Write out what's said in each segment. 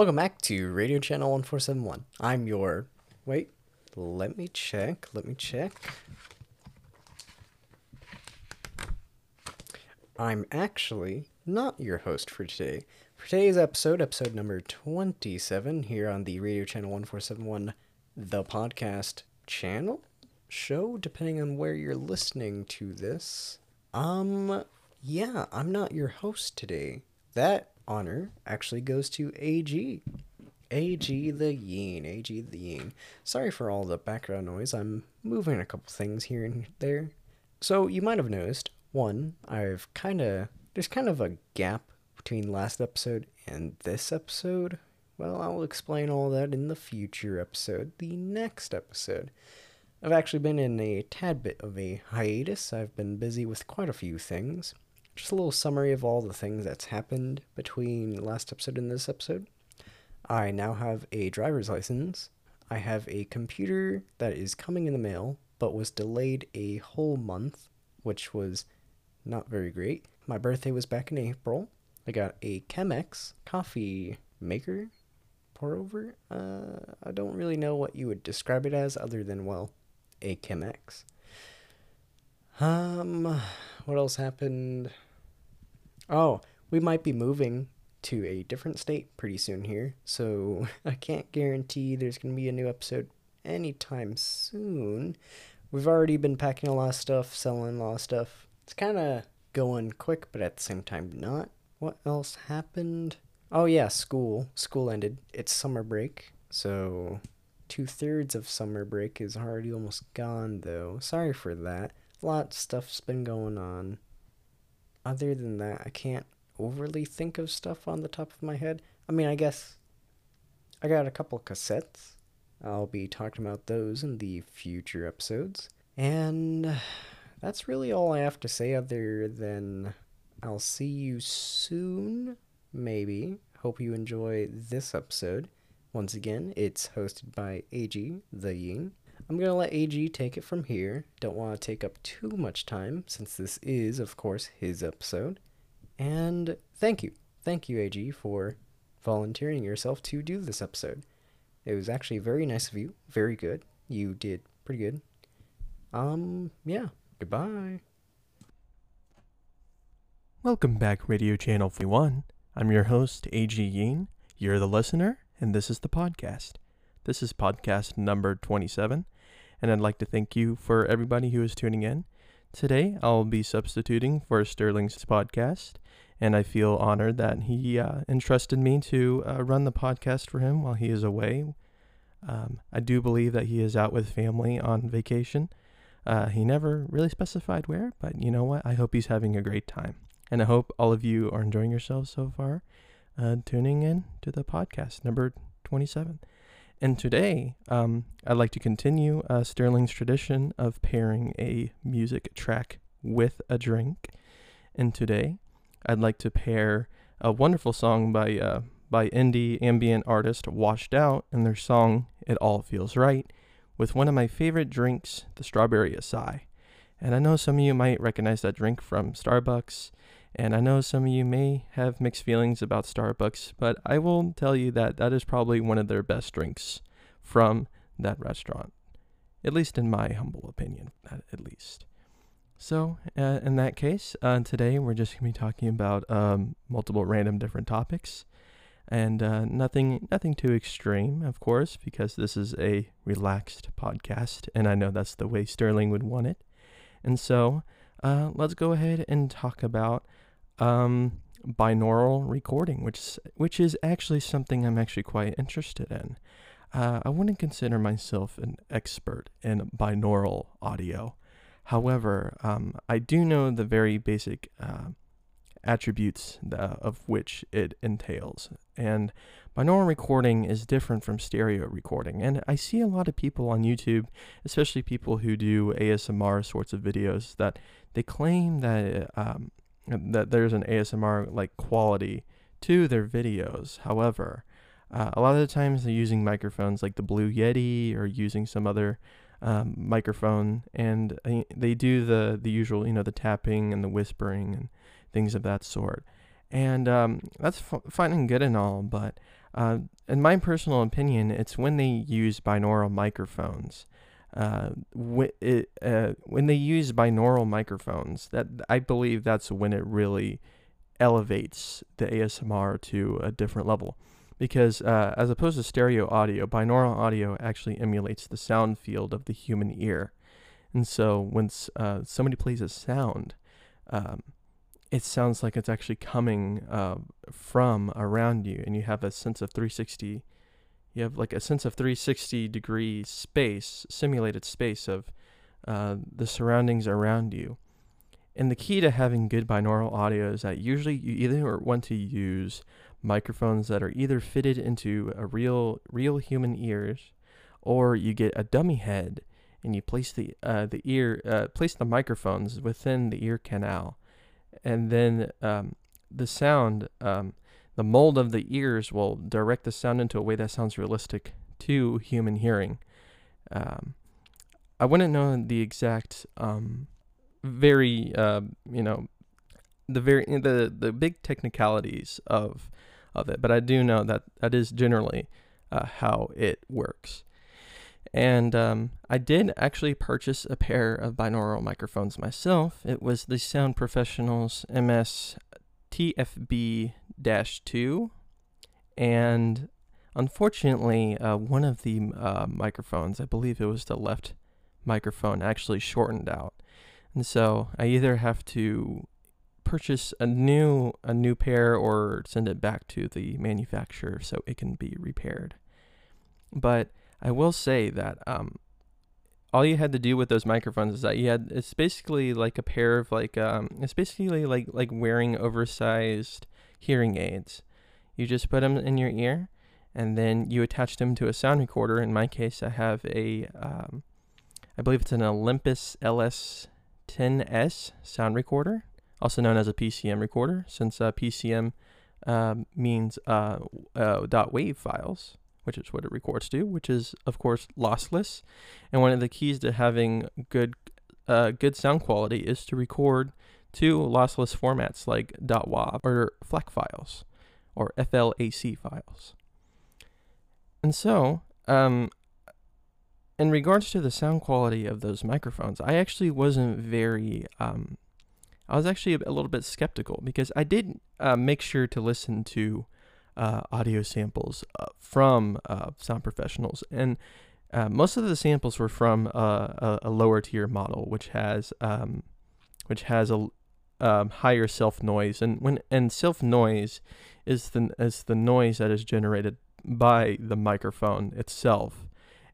Welcome back to Radio Channel 1471. I'm your. Wait, let me check. Let me check. I'm actually not your host for today. For today's episode, episode number 27, here on the Radio Channel 1471, the podcast channel, show, depending on where you're listening to this. Um, yeah, I'm not your host today. That honor actually goes to AG. AG the Yin, AG the Yeen. Sorry for all the background noise. I'm moving a couple things here and there. So you might have noticed, one, I've kind of, there's kind of a gap between last episode and this episode. Well, I'll explain all that in the future episode, the next episode. I've actually been in a tad bit of a hiatus. I've been busy with quite a few things. Just a little summary of all the things that's happened between last episode and this episode. I now have a driver's license. I have a computer that is coming in the mail, but was delayed a whole month, which was not very great. My birthday was back in April. I got a Chemex coffee maker pour over. Uh, I don't really know what you would describe it as other than, well, a Chemex. Um, what else happened? Oh, we might be moving to a different state pretty soon here, so I can't guarantee there's going to be a new episode anytime soon. We've already been packing a lot of stuff, selling a lot of stuff. It's kind of going quick, but at the same time, not. What else happened? Oh, yeah, school. School ended. It's summer break, so two thirds of summer break is already almost gone, though. Sorry for that. A lot of stuff's been going on. Other than that, I can't overly think of stuff on the top of my head. I mean, I guess I got a couple cassettes. I'll be talking about those in the future episodes. And that's really all I have to say, other than I'll see you soon, maybe. Hope you enjoy this episode. Once again, it's hosted by AG, the Ying. I'm going to let AG take it from here. Don't want to take up too much time, since this is, of course, his episode. And thank you. Thank you, AG, for volunteering yourself to do this episode. It was actually very nice of you. Very good. You did pretty good. Um, yeah. Goodbye. Welcome back, Radio Channel 41. I'm your host, A.G. Yeen. You're the listener, and this is the podcast. This is podcast number 27, and I'd like to thank you for everybody who is tuning in. Today, I'll be substituting for Sterling's podcast, and I feel honored that he uh, entrusted me to uh, run the podcast for him while he is away. Um, I do believe that he is out with family on vacation. Uh, he never really specified where, but you know what? I hope he's having a great time. And I hope all of you are enjoying yourselves so far, uh, tuning in to the podcast number 27. And today, um, I'd like to continue uh, Sterling's tradition of pairing a music track with a drink. And today, I'd like to pair a wonderful song by uh, by indie ambient artist Washed Out and their song "It All Feels Right" with one of my favorite drinks, the Strawberry Acai. And I know some of you might recognize that drink from Starbucks. And I know some of you may have mixed feelings about Starbucks, but I will tell you that that is probably one of their best drinks from that restaurant. At least in my humble opinion, at least. So, uh, in that case, uh, today we're just going to be talking about um, multiple random different topics. And uh, nothing, nothing too extreme, of course, because this is a relaxed podcast, and I know that's the way Sterling would want it. And so, uh, let's go ahead and talk about um, binaural recording, which which is actually something I'm actually quite interested in. Uh, I wouldn't consider myself an expert in binaural audio. However, um, I do know the very basic uh, attributes of which it entails. And binaural recording is different from stereo recording. And I see a lot of people on YouTube, especially people who do ASMR sorts of videos, that they claim that um, that there's an ASMR like quality to their videos. However, uh, a lot of the times they're using microphones like the Blue Yeti or using some other um, microphone, and uh, they do the the usual, you know, the tapping and the whispering and things of that sort. And um, that's f- fine and good and all, but Uh, in my personal opinion, it's when they use binaural microphones. Uh, wh- it, uh, when they use binaural microphones, that I believe that's when it really elevates the ASMR to a different level. Because uh, as opposed to stereo audio, binaural audio actually emulates the sound field of the human ear. And so when uh, somebody plays a sound, um, it sounds like it's actually coming uh, from around you, and you have a sense of 360. You have like a sense of 360 degree space, simulated space of uh, the surroundings around you. And the key to having good binaural audio is that usually you either want to use microphones that are either fitted into a real real human ears, or you get a dummy head and you place the uh, the ear uh, place the microphones within the ear canal and then um, the sound, um, the mold of the ears will direct the sound into a way that sounds realistic to human hearing. Um, I wouldn't know the exact, um, very, uh, you know, the very the the big technicalities of of it, but I do know that that is generally uh, how it works. And um, I did actually purchase a pair of binaural microphones myself. It was the Sound Professionals MS TFB 2. And unfortunately, uh, one of the uh, microphones, I believe it was the left microphone, actually shortened out. And so I either have to purchase a new a new pair or send it back to the manufacturer so it can be repaired. But I will say that um, all you had to do with those microphones is that you had it's basically like a pair of like um, it's basically like like wearing oversized hearing aids. You just put them in your ear, and then you attach them to a sound recorder. In my case, I have a um, I believe it's an Olympus LS10S sound recorder, also known as a PCM recorder, since uh, PCM um, means uh, uh, wave files which is what it records to, which is of course lossless. And one of the keys to having good uh, good sound quality is to record to lossless formats like .wav or FLAC files or FLAC files. And so, um, in regards to the sound quality of those microphones, I actually wasn't very. Um, I was actually a, little bit skeptical because I did uh, make sure to listen to uh, audio samples uh, from uh, sound professionals, and uh, most of the samples were from a, a, lower tier model, which has um, which has a um, higher self noise, and when and self noise is the is the noise that is generated by the microphone itself.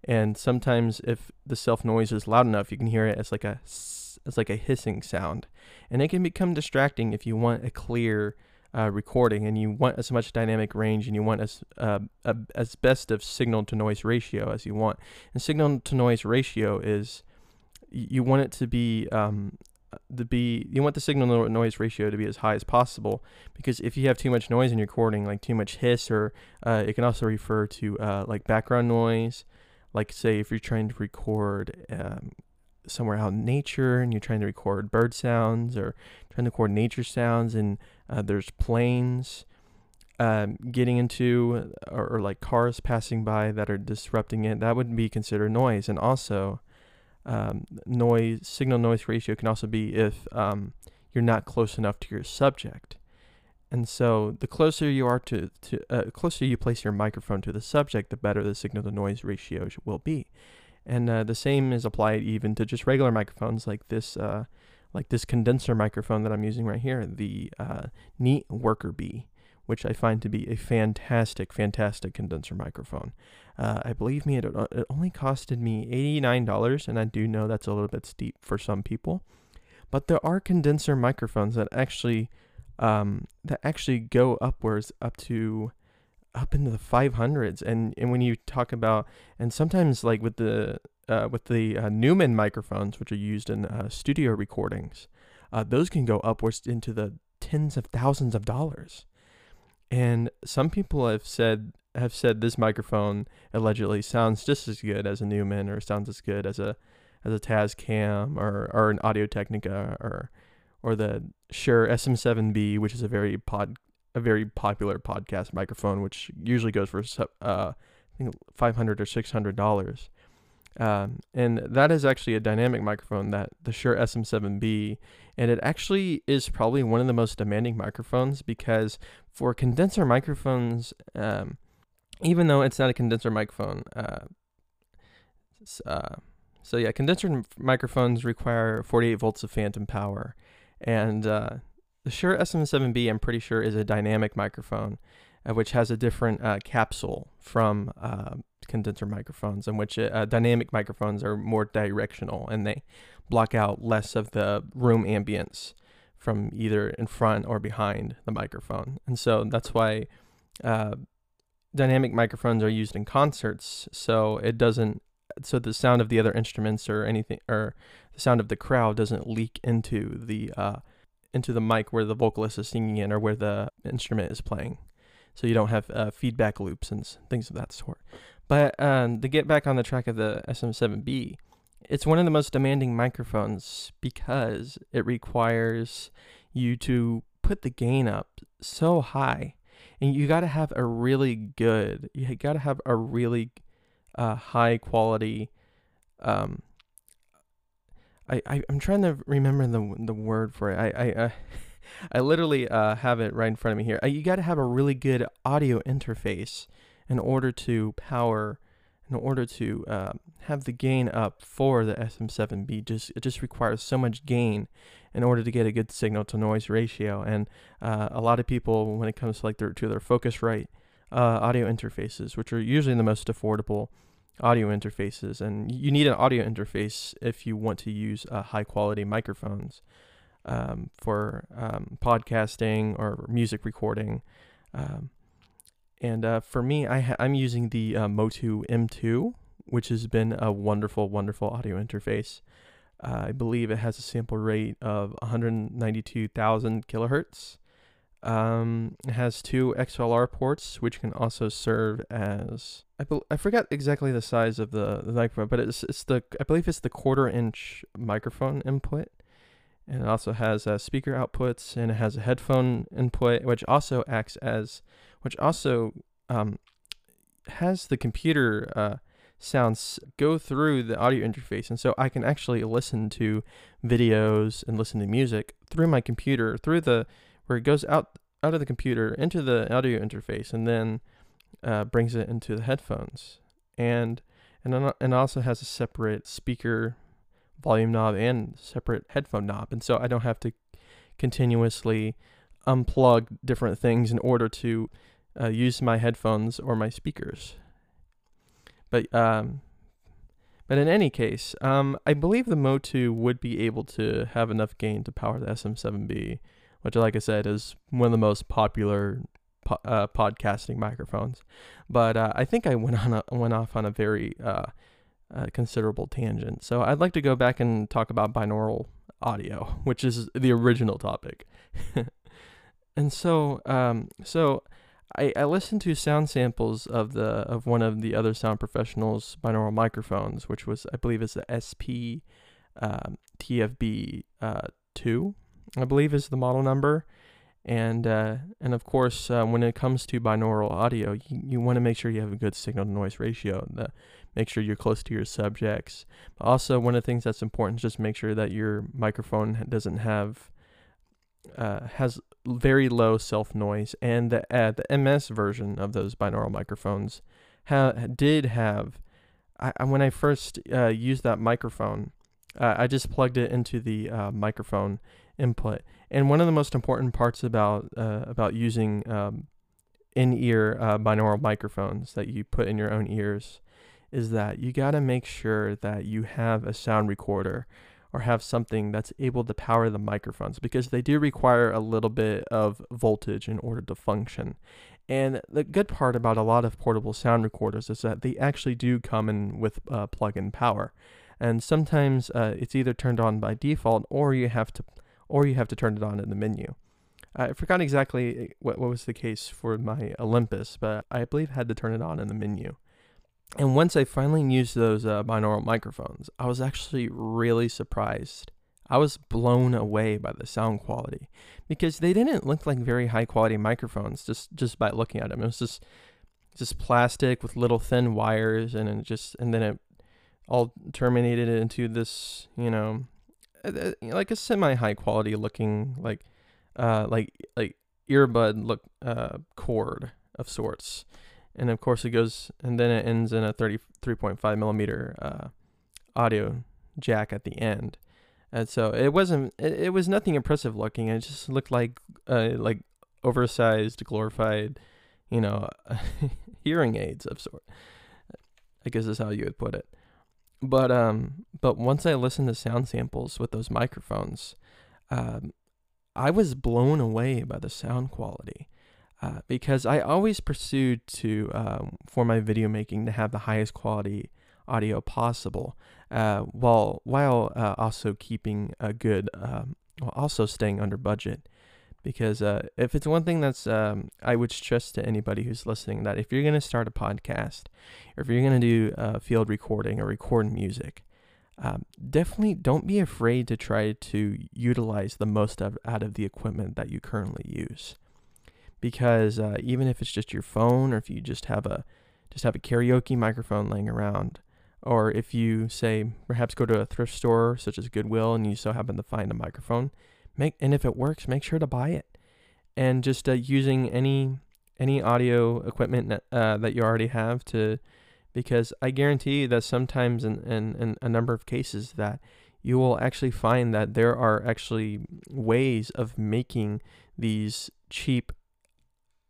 And sometimes, if the self noise is loud enough, you can hear it as like a as like a hissing sound, and it can become distracting if you want a clear uh, recording and you want as much dynamic range and you want as uh, a, as best of signal to noise ratio as you want. And signal to noise ratio is you want it to be um, be you want the signal to noise ratio to be as high as possible because if you have too much noise in your recording, like too much hiss, or uh, it can also refer to uh, like background noise. Like say if you're trying to record um, somewhere out in nature and you're trying to record bird sounds or trying to record nature sounds and uh, there's planes um, getting into or, or, like cars passing by that are disrupting it. That would be considered noise. And also um, noise signal noise ratio can also be if um, you're not close enough to your subject. And so the closer you are to, to uh, closer you place your microphone to the subject the better the signal to noise ratio will be. And uh, the same is applied even to just regular microphones like this, uh, like this condenser microphone that I'm using right here, the uh, Neat Worker Bee, which I find to be a fantastic, fantastic condenser microphone. Uh, I believe me, it, it only costed me $89, and I do know that's a little bit steep for some people. But there are condenser microphones that actually um, that actually go upwards up to up into the 500s and and when you talk about and sometimes like with the uh, with the uh, Neumann microphones which are used in uh, studio recordings uh, those can go upwards into the tens of thousands of dollars. And some people have said have said this microphone allegedly sounds just as good as a Neumann or sounds as good as a as a Tascam or or an Audio Technica or or the Shure SM7B which is a very pod a very popular podcast microphone, which usually goes for uh, I think five hundred or six hundred dollars. Um, and that is actually a dynamic microphone that the Shure SM7B, and it actually is probably one of the most demanding microphones because for condenser microphones, um, even though it's not a condenser microphone, uh, uh, so yeah, condenser microphones require 48 volts of phantom power, and uh, the Shure SM7B, I'm pretty sure, is a dynamic microphone, uh, which has a different uh, capsule from uh, condenser microphones, in which uh, dynamic microphones are more directional and they block out less of the room ambience from either in front or behind the microphone. And so that's why uh, dynamic microphones are used in concerts, so it doesn't, so the sound of the other instruments or anything, or the sound of the crowd doesn't leak into the uh, into the mic where the vocalist is singing in or where the instrument is playing. So you don't have uh, feedback loops and things of that sort. But um, to get back on the track of the SM7B, it's one of the most demanding microphones because it requires you to put the gain up so high. And you got to have a really good, you got to have a really uh, high quality. Um, I, I I'm trying to remember the the word for it. I I uh, I literally uh, have it right in front of me here. Uh, you got to have a really good audio interface in order to power, in order to uh, have the gain up for the SM7B. Just it just requires so much gain in order to get a good signal to noise ratio. And uh, a lot of people, when it comes to like their to their Focusrite uh, audio interfaces, which are usually the most affordable audio interfaces, and you need an audio interface if you want to use uh, high quality microphones. Um, for um, podcasting or music recording. Um, and uh, for me, I ha- I'm using the uh, Motu M2, which has been a wonderful, wonderful audio interface. Uh, I believe it has a sample rate of 192,000 kilohertz. Um, it has two XLR ports, which can also serve as I, be- I forgot exactly the size of the, the microphone, but it's it's the I believe it's the quarter inch microphone input, and it also has uh, speaker outputs and it has a headphone input, which also acts as which also um, has the computer uh, sounds go through the audio interface. And so I can actually listen to videos and listen to music through my computer, through the where it goes out out of the computer into the audio interface and then uh, brings it into the headphones. And and and also has a separate speaker volume knob and separate headphone knob. And so I don't have to continuously unplug different things in order to uh, use my headphones or my speakers. But um, but in any case, um, I believe the Motu would be able to have enough gain to power the SM7B, which, like I said, is one of the most popular po- uh, podcasting microphones. But uh, I think I went on a, went off on a very uh, uh, considerable tangent. So I'd like to go back and talk about binaural audio, which is the original topic. and so, um, so I, I listened to sound samples of the of one of the other sound professionals binaural microphones, which was I believe is the SP um, TFB uh, two, I believe is the model number, and uh, and of course uh, when it comes to binaural audio, you, you want to make sure you have a good signal to noise ratio. The, make sure you're close to your subjects. Also one of the things that's important is just make sure that your microphone doesn't have uh, has very low self noise, and the uh, the MS version of those binaural microphones ha- did have. I, when I first uh, used that microphone, uh, I just plugged it into the microphone input, and one of the most important parts about uh, about using um, in ear binaural microphones that you put in your own ears is that you got to make sure that you have a sound recorder or have something that's able to power the microphones because they do require a little bit of voltage in order to function. And the good part about a lot of portable sound recorders is that they actually do come in with uh, plug-in power, and sometimes uh, it's either turned on by default or you have to, or you have to turn it on in the menu. I forgot exactly eh, what, what was the case for my Olympus, but I believe I had to turn it on in the menu. And once I finally used those uh, binaural microphones, I was actually really surprised I was blown away by the sound quality because they didn't look like very high quality microphones just just by looking at them. It was just just plastic with little thin wires and it just and then it all terminated into this, you know, uh, like a semi high quality looking like uh like like earbud look uh cord of sorts. And of course it goes and then it ends in a 33.5 millimeter uh audio jack at the end. And so it wasn't it, it was nothing impressive looking. It just looked like uh like oversized glorified you know hearing aids of sort. I guess is how you would put it but um but once i listened to sound samples with those microphones um i was blown away by the sound quality uh, because I always pursued to um, for my video making to have the highest quality audio possible uh, while while uh, also keeping a good, um, while also staying under budget. Because uh, if it's one thing that's um, I would stress to anybody who's listening that if you're gonna start a podcast, or if you're gonna do uh, field recording or record music, um, definitely don't be afraid to try to utilize the most of, out of the equipment that you currently use. Because uh, even if it's just your phone, or if you just have a just have a karaoke microphone laying around, or if you say perhaps go to a thrift store such as Goodwill and you so happen to find a microphone, make and if it works, make sure to buy it. And just uh, using any any audio equipment that, uh, that you already have to, because I guarantee you that sometimes in, in, in a number of cases that you will actually find that there are actually ways of making these cheap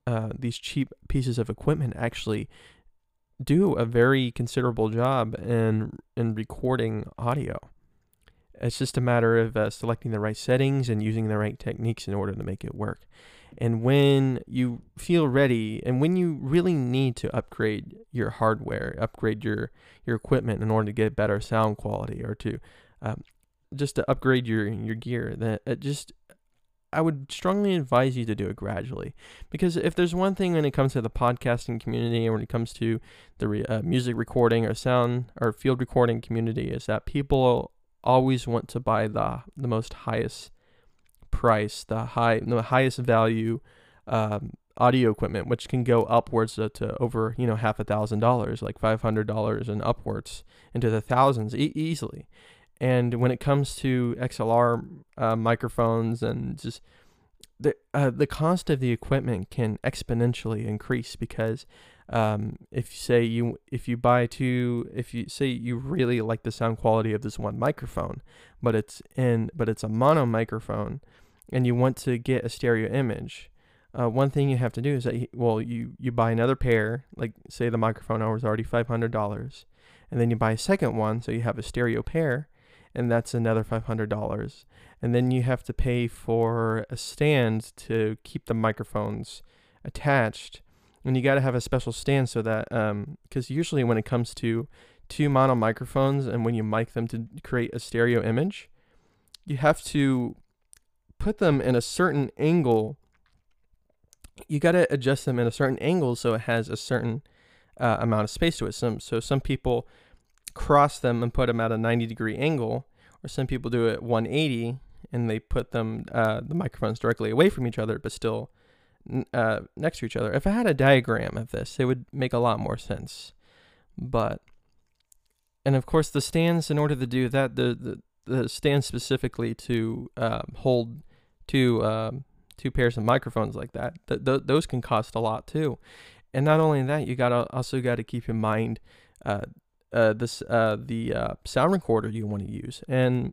uh, these cheap pieces of equipment actually do a very considerable job in in recording audio. It's just a matter of uh, selecting the right settings and using the right techniques in order to make it work. And when you feel ready, and when you really need to upgrade your hardware, upgrade your your equipment in order to get better sound quality, or to um, just to upgrade your your gear, that it just I would strongly advise you to do it gradually because if there's one thing when it comes to the podcasting community and when it comes to the re, uh, music recording or sound or field recording community is that people always want to buy the the most highest price, the high the highest value um, audio equipment, which can go upwards to, to, over you know half a thousand dollars, like five hundred dollars and upwards into the thousands e- easily. And when it comes to XLR uh, microphones and just the uh, the cost of the equipment can exponentially increase because um, if you say you if you buy two if you say you really like the sound quality of this one microphone but it's in but it's a mono microphone and you want to get a stereo image uh, one thing you have to do is that you, well you you buy another pair like say the microphone is already $500 and then you buy a second one so you have a stereo pair and that's another $500. And then you have to pay for a stand to keep the microphones attached. And you got to have a special stand so that, because um, usually when it comes to two mono microphones and when you mic them to create a stereo image, you have to put them in a certain angle. You got to adjust them in a certain angle so it has a certain uh, amount of space to it. Some so some people cross them and put them at a 90 degree angle, or some people do it 180 and they put them uh, the microphones directly away from each other, but still uh, next to each other. If I had a diagram of this, it would make a lot more sense. But and of course the stands, in order to do that, the the, the stand specifically to uh, hold two um, two pairs of microphones like that, th- th- those can cost a lot too. And not only that, you gotta also got to keep in mind uh, uh, this uh, the uh, sound recorder you want to use, and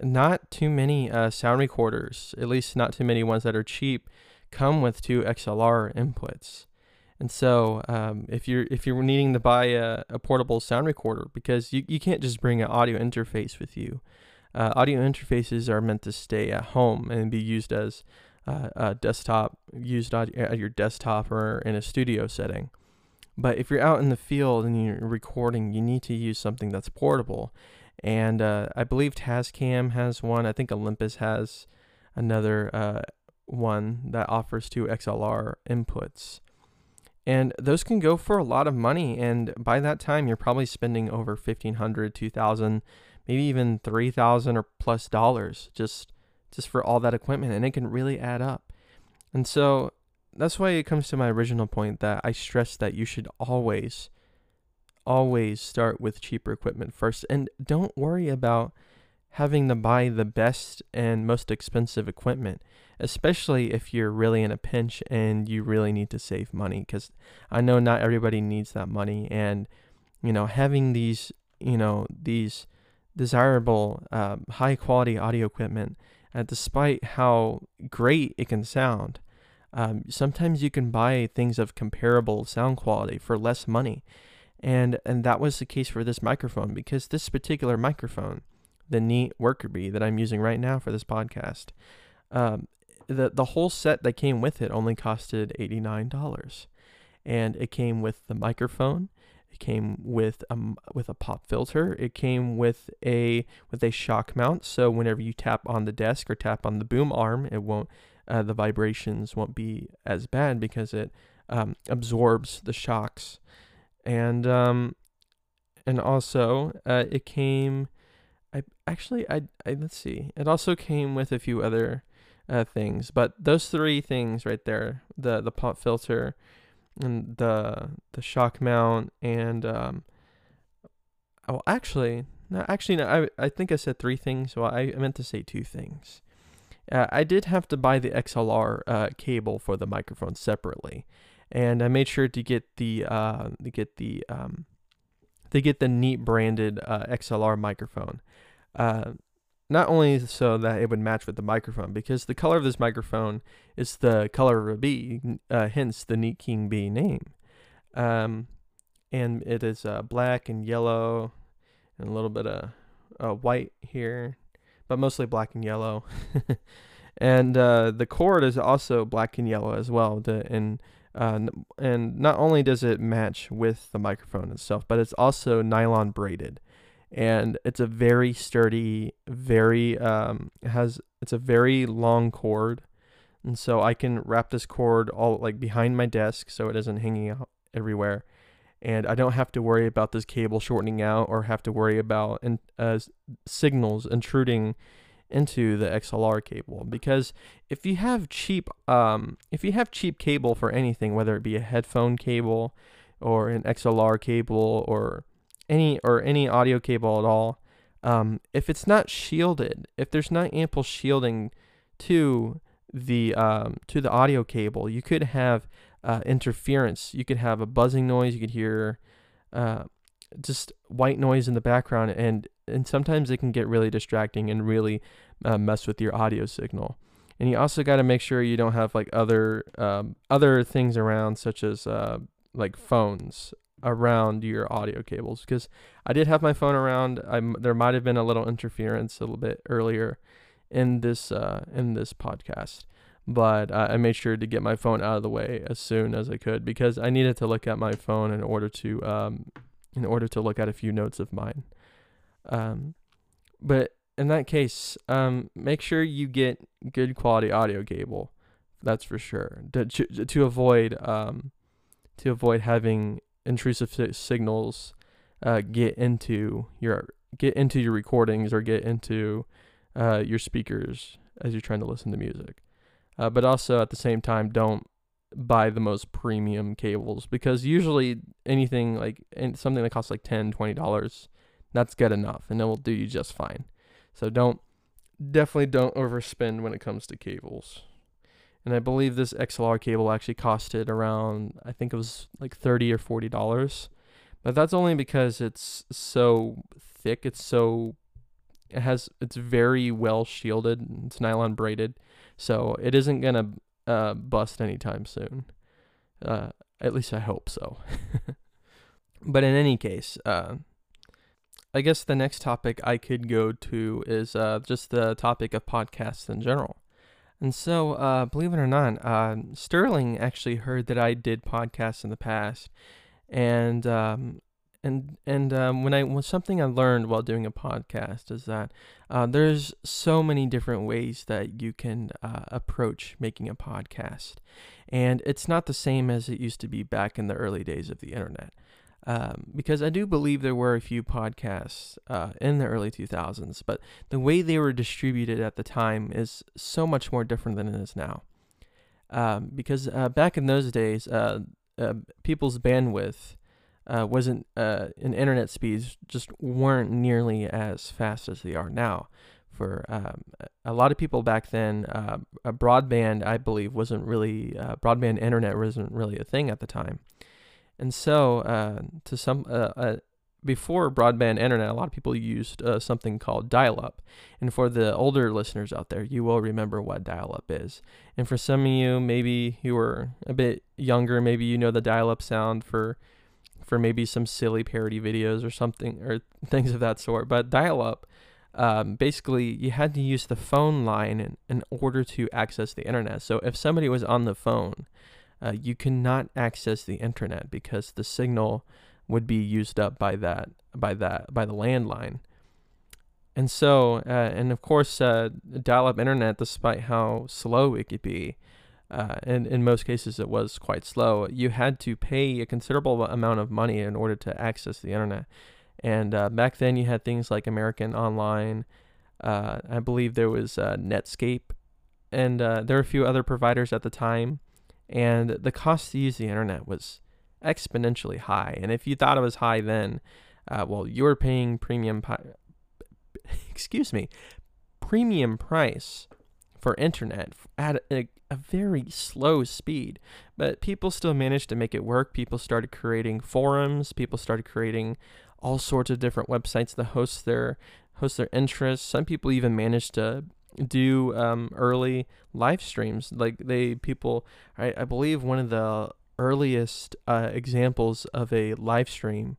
not too many uh, sound recorders, at least not too many ones that are cheap, come with two XLR inputs. And so, um, if you're if you're needing to buy a, a, portable sound recorder, because you, you can't just bring an audio interface with you. Uh, audio interfaces are meant to stay at home and be used as uh, a desktop, used at your desktop or in a studio setting. But if you're out in the field and you're recording, you need to use something that's portable. And uh, I believe Tascam has one. I think Olympus has another uh, one that offers two XLR inputs. And those can go for a lot of money. And by that time, you're probably spending over 1500 2000 maybe even three thousand or plus dollars just just for all that equipment, and it can really add up. And so that's why it comes to my original point that I stress that you should always, always start with cheaper equipment first, and don't worry about having to buy the best and most expensive equipment, especially if you're really in a pinch and you really need to save money. Because I know not everybody needs that money, and you know having these, you know these desirable, uh, high quality audio equipment, uh, despite how great it can sound. Um, sometimes you can buy things of comparable sound quality for less money. And, and that was the case for this microphone because this particular microphone, the Neat Worker Bee that I'm using right now for this podcast, um, the, the whole set that came with it only costed $89. And it came with the microphone, it came with a with a pop filter. It came with a with a shock mount, so whenever you tap on the desk or tap on the boom arm, it won't uh, the vibrations won't be as bad because it um, absorbs the shocks, and um, and also uh, it came. I actually I, I let's see. It also came with a few other uh, things, but those three things right there the the pop filter and the the shock mount and um oh actually no actually no I I think I said three things well I, I meant to say two things uh, I did have to buy the XLR uh, cable for the microphone separately and I made sure to get the uh to get the um to get the neat branded uh, XLR microphone uh not only so that it would match with the microphone, because the color of this microphone is the color of a bee, uh, hence the Neat King Bee name. Um, and it is uh, black and yellow, and a little bit of uh, white here, but mostly black and yellow. and uh, the cord is also black and yellow as well. To, and uh, and not only does it match with the microphone itself, but it's also nylon braided. And it's a very sturdy, very um has it's a very long cord, and so I can wrap this cord all like behind my desk so it isn't hanging out everywhere, and I don't have to worry about this cable shortening out or have to worry about in, uh, signals intruding into the XLR cable because if you have cheap um if you have cheap cable for anything whether it be a headphone cable or an XLR cable or any or any audio cable at all, um, if it's not shielded, if there's not ample shielding to the um, to the audio cable, you could have uh, interference. You could have a buzzing noise. You could hear uh, just white noise in the background, and and sometimes it can get really distracting and really uh, mess with your audio signal. And you also got to make sure you don't have like other um, other things around, such as uh, like phones around your audio cables because I did have my phone around. I there might have been a little interference a little bit earlier in this uh, in this podcast, but I made sure to get my phone out of the way as soon as I could because I needed to look at my phone in order to um, in order to look at a few notes of mine. Um, but in that case, um, make sure you get good quality audio cable. That's for sure. To to, avoid um, to avoid having intrusive signals uh, get into your get into your recordings or get into uh, your speakers as you're trying to listen to music. Uh, but also at the same time, don't buy the most premium cables because usually anything like something that costs like 10 20 dollars that's good enough and it will do you just fine so don't definitely don't overspend when it comes to cables and I believe this XLR cable actually costed around I think it was like 30 or 40 dollars. But that's only because it's so thick, it's so it has it's very well shielded, it's nylon braided. So it isn't going to uh, bust anytime soon. Uh, at least I hope so. but in any case, uh, I guess the next topic I could go to is uh, just the topic of podcasts in general. And so, uh, believe it or not, uh, Sterling actually heard that I did podcasts in the past, and um, and and um, when I was something I learned while doing a podcast is that uh, there's so many different ways that you can uh, approach making a podcast, and it's not the same as it used to be back in the early days of the internet. Um, because I do believe there were a few podcasts uh, in the early 2000s, but the way they were distributed at the time is so much more different than it is now. Um, because uh, back in those days, uh, uh people's bandwidth uh, wasn't, uh, and internet speeds just weren't nearly as fast as they are now. For um, a lot of people back then, broadband, I believe, wasn't really, broadband internet wasn't really a thing at the time. And so, uh, to some, uh, uh, before broadband internet, a lot of people used uh, something called dial up. And for the older listeners out there, you will remember what dial up is. And for some of you, maybe you were a bit younger, maybe you know the dial up sound for for maybe some silly parody videos or something or things of that sort. But dial up, um, basically, you had to use the phone line in, in order to access the internet. So if somebody was on the phone, uh, you cannot access the internet because the signal would be used up by that by that by the landline. And so, uh, and of course, uh, dial-up internet, despite how slow it could be, uh, and in most cases it was quite slow. You had to pay a considerable amount of money in order to access the internet. And uh, back then, you had things like American Online. Uh, I believe there was uh, Netscape, and there were a few other providers at the time and the cost to use the internet was exponentially high. And if you thought it was high then, uh, well, you were paying premium. Pi- excuse me, premium price for internet at a, a, very slow speed. But people still managed to make it work. People started creating forums. People started creating all sorts of different websites to host their host their interests. Some people even managed to do um, early live streams. Like they people, I, I believe one of the earliest uh, examples of a live stream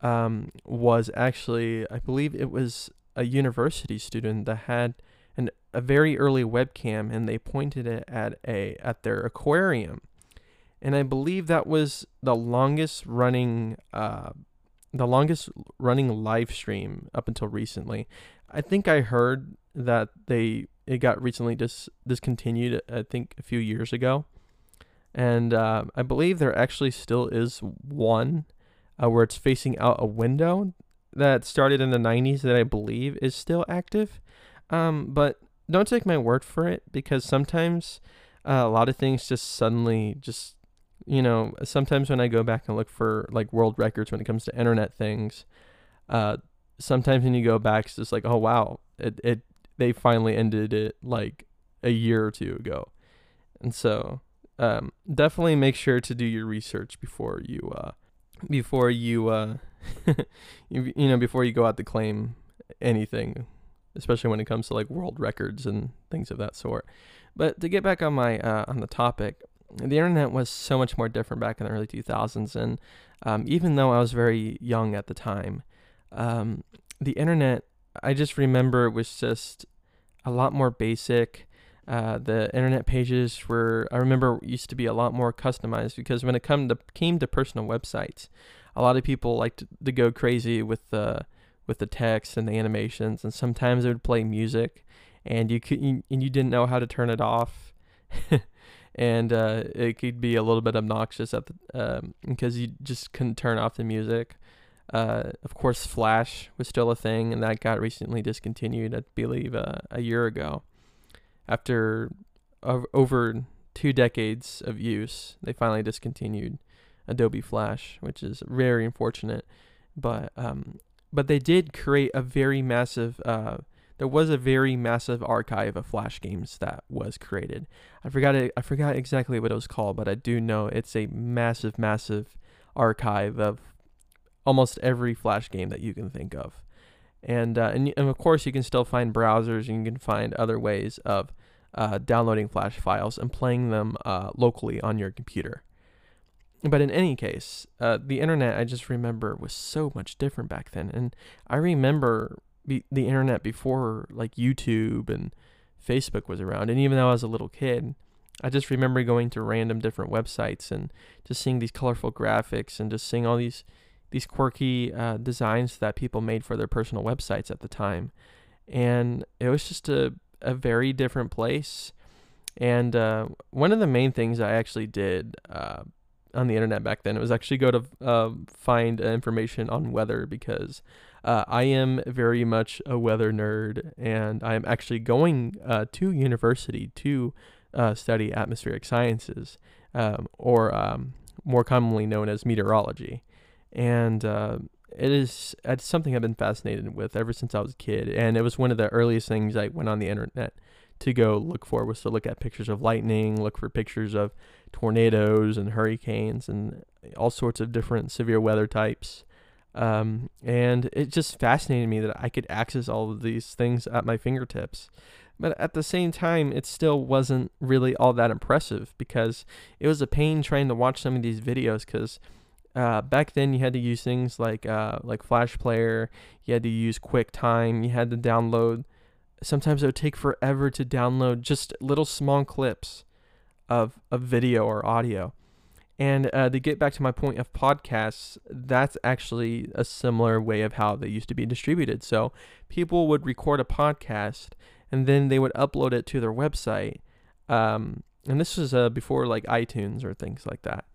um, was actually, I believe it was a university student that had an a very early webcam and they pointed it at a at their aquarium, and I believe that was the longest running. Uh, the longest running live stream up until recently. I think I heard that they it got recently dis- discontinued. I think a few years ago, and uh, I believe there actually still is one uh, where it's facing out a window that started in the 90s that I believe is still active. Um, but don't take my word for it because sometimes uh, a lot of things just suddenly just you know sometimes when I go back and look for like world records when it comes to internet things, uh, sometimes when you go back, it's just like, oh wow, it it they finally ended it like a year or two ago, and so um, definitely make sure to do your research before you uh, before you uh, you, you know before you go out to claim anything, especially when it comes to like world records and things of that sort. But to get back on my uh, on the topic, the internet was so much more different back in the early 2000s, and um, even though I was very young at the time, um, the internet, I just remember it was just a lot more basic. Uh, the internet pages were, I remember, used to be a lot more customized because when it come to came to personal websites, a lot of people liked to go crazy with the with the text and the animations, and sometimes it would play music, and you could you, and you didn't know how to turn it off. and uh, it could be a little bit obnoxious at the um, because you just couldn't turn off the music. Uh, of course, Flash was still a thing, and that got recently discontinued, I believe, uh, a year ago. After over two decades of use, they finally discontinued Adobe Flash, which is very unfortunate. But um, but they did create a very massive. Uh, there was a very massive archive of Flash games that was created. I forgot it, I forgot exactly what it was called, but I do know it's a massive, massive archive of almost every Flash game that you can think of. And, uh, and, and of course, you can still find browsers and you can find other ways of uh, downloading Flash files and playing them uh, locally on your computer. But in any case, uh, the internet, I just remember, was so much different back then. And I remember be- the internet before like YouTube and Facebook was around. And even though I was a little kid, I just remember going to random different websites and just seeing these colorful graphics and just seeing all these these quirky uh, designs that people made for their personal websites at the time. And it was just a, a very different place. And uh, one of the main things I actually did uh, on the internet back then. It was actually go to uh, find information on weather because uh, I am very much a weather nerd, and I am actually going uh, to university to study atmospheric sciences, um, or um, more commonly known as meteorology. And uh, it is it's something I've been fascinated with ever since I was a kid, and it was one of the earliest things I went on the internet to go look for was to look at pictures of lightning, look for pictures of tornadoes and hurricanes and all sorts of different severe weather types. Um, and it just fascinated me that I could access all of these things at my fingertips. But at the same time, it still wasn't really all that impressive because it was a pain trying to watch some of these videos because uh, back then you had to use things like uh, like Flash Player, you had to use QuickTime, you had to download sometimes it would take forever to download just little small clips of, of video or audio. And uh, to get back to my point of podcasts, that's actually a similar way of how they used to be distributed. So people would record a podcast and then they would upload it to their website. Um, and this was uh, before like iTunes or things like that.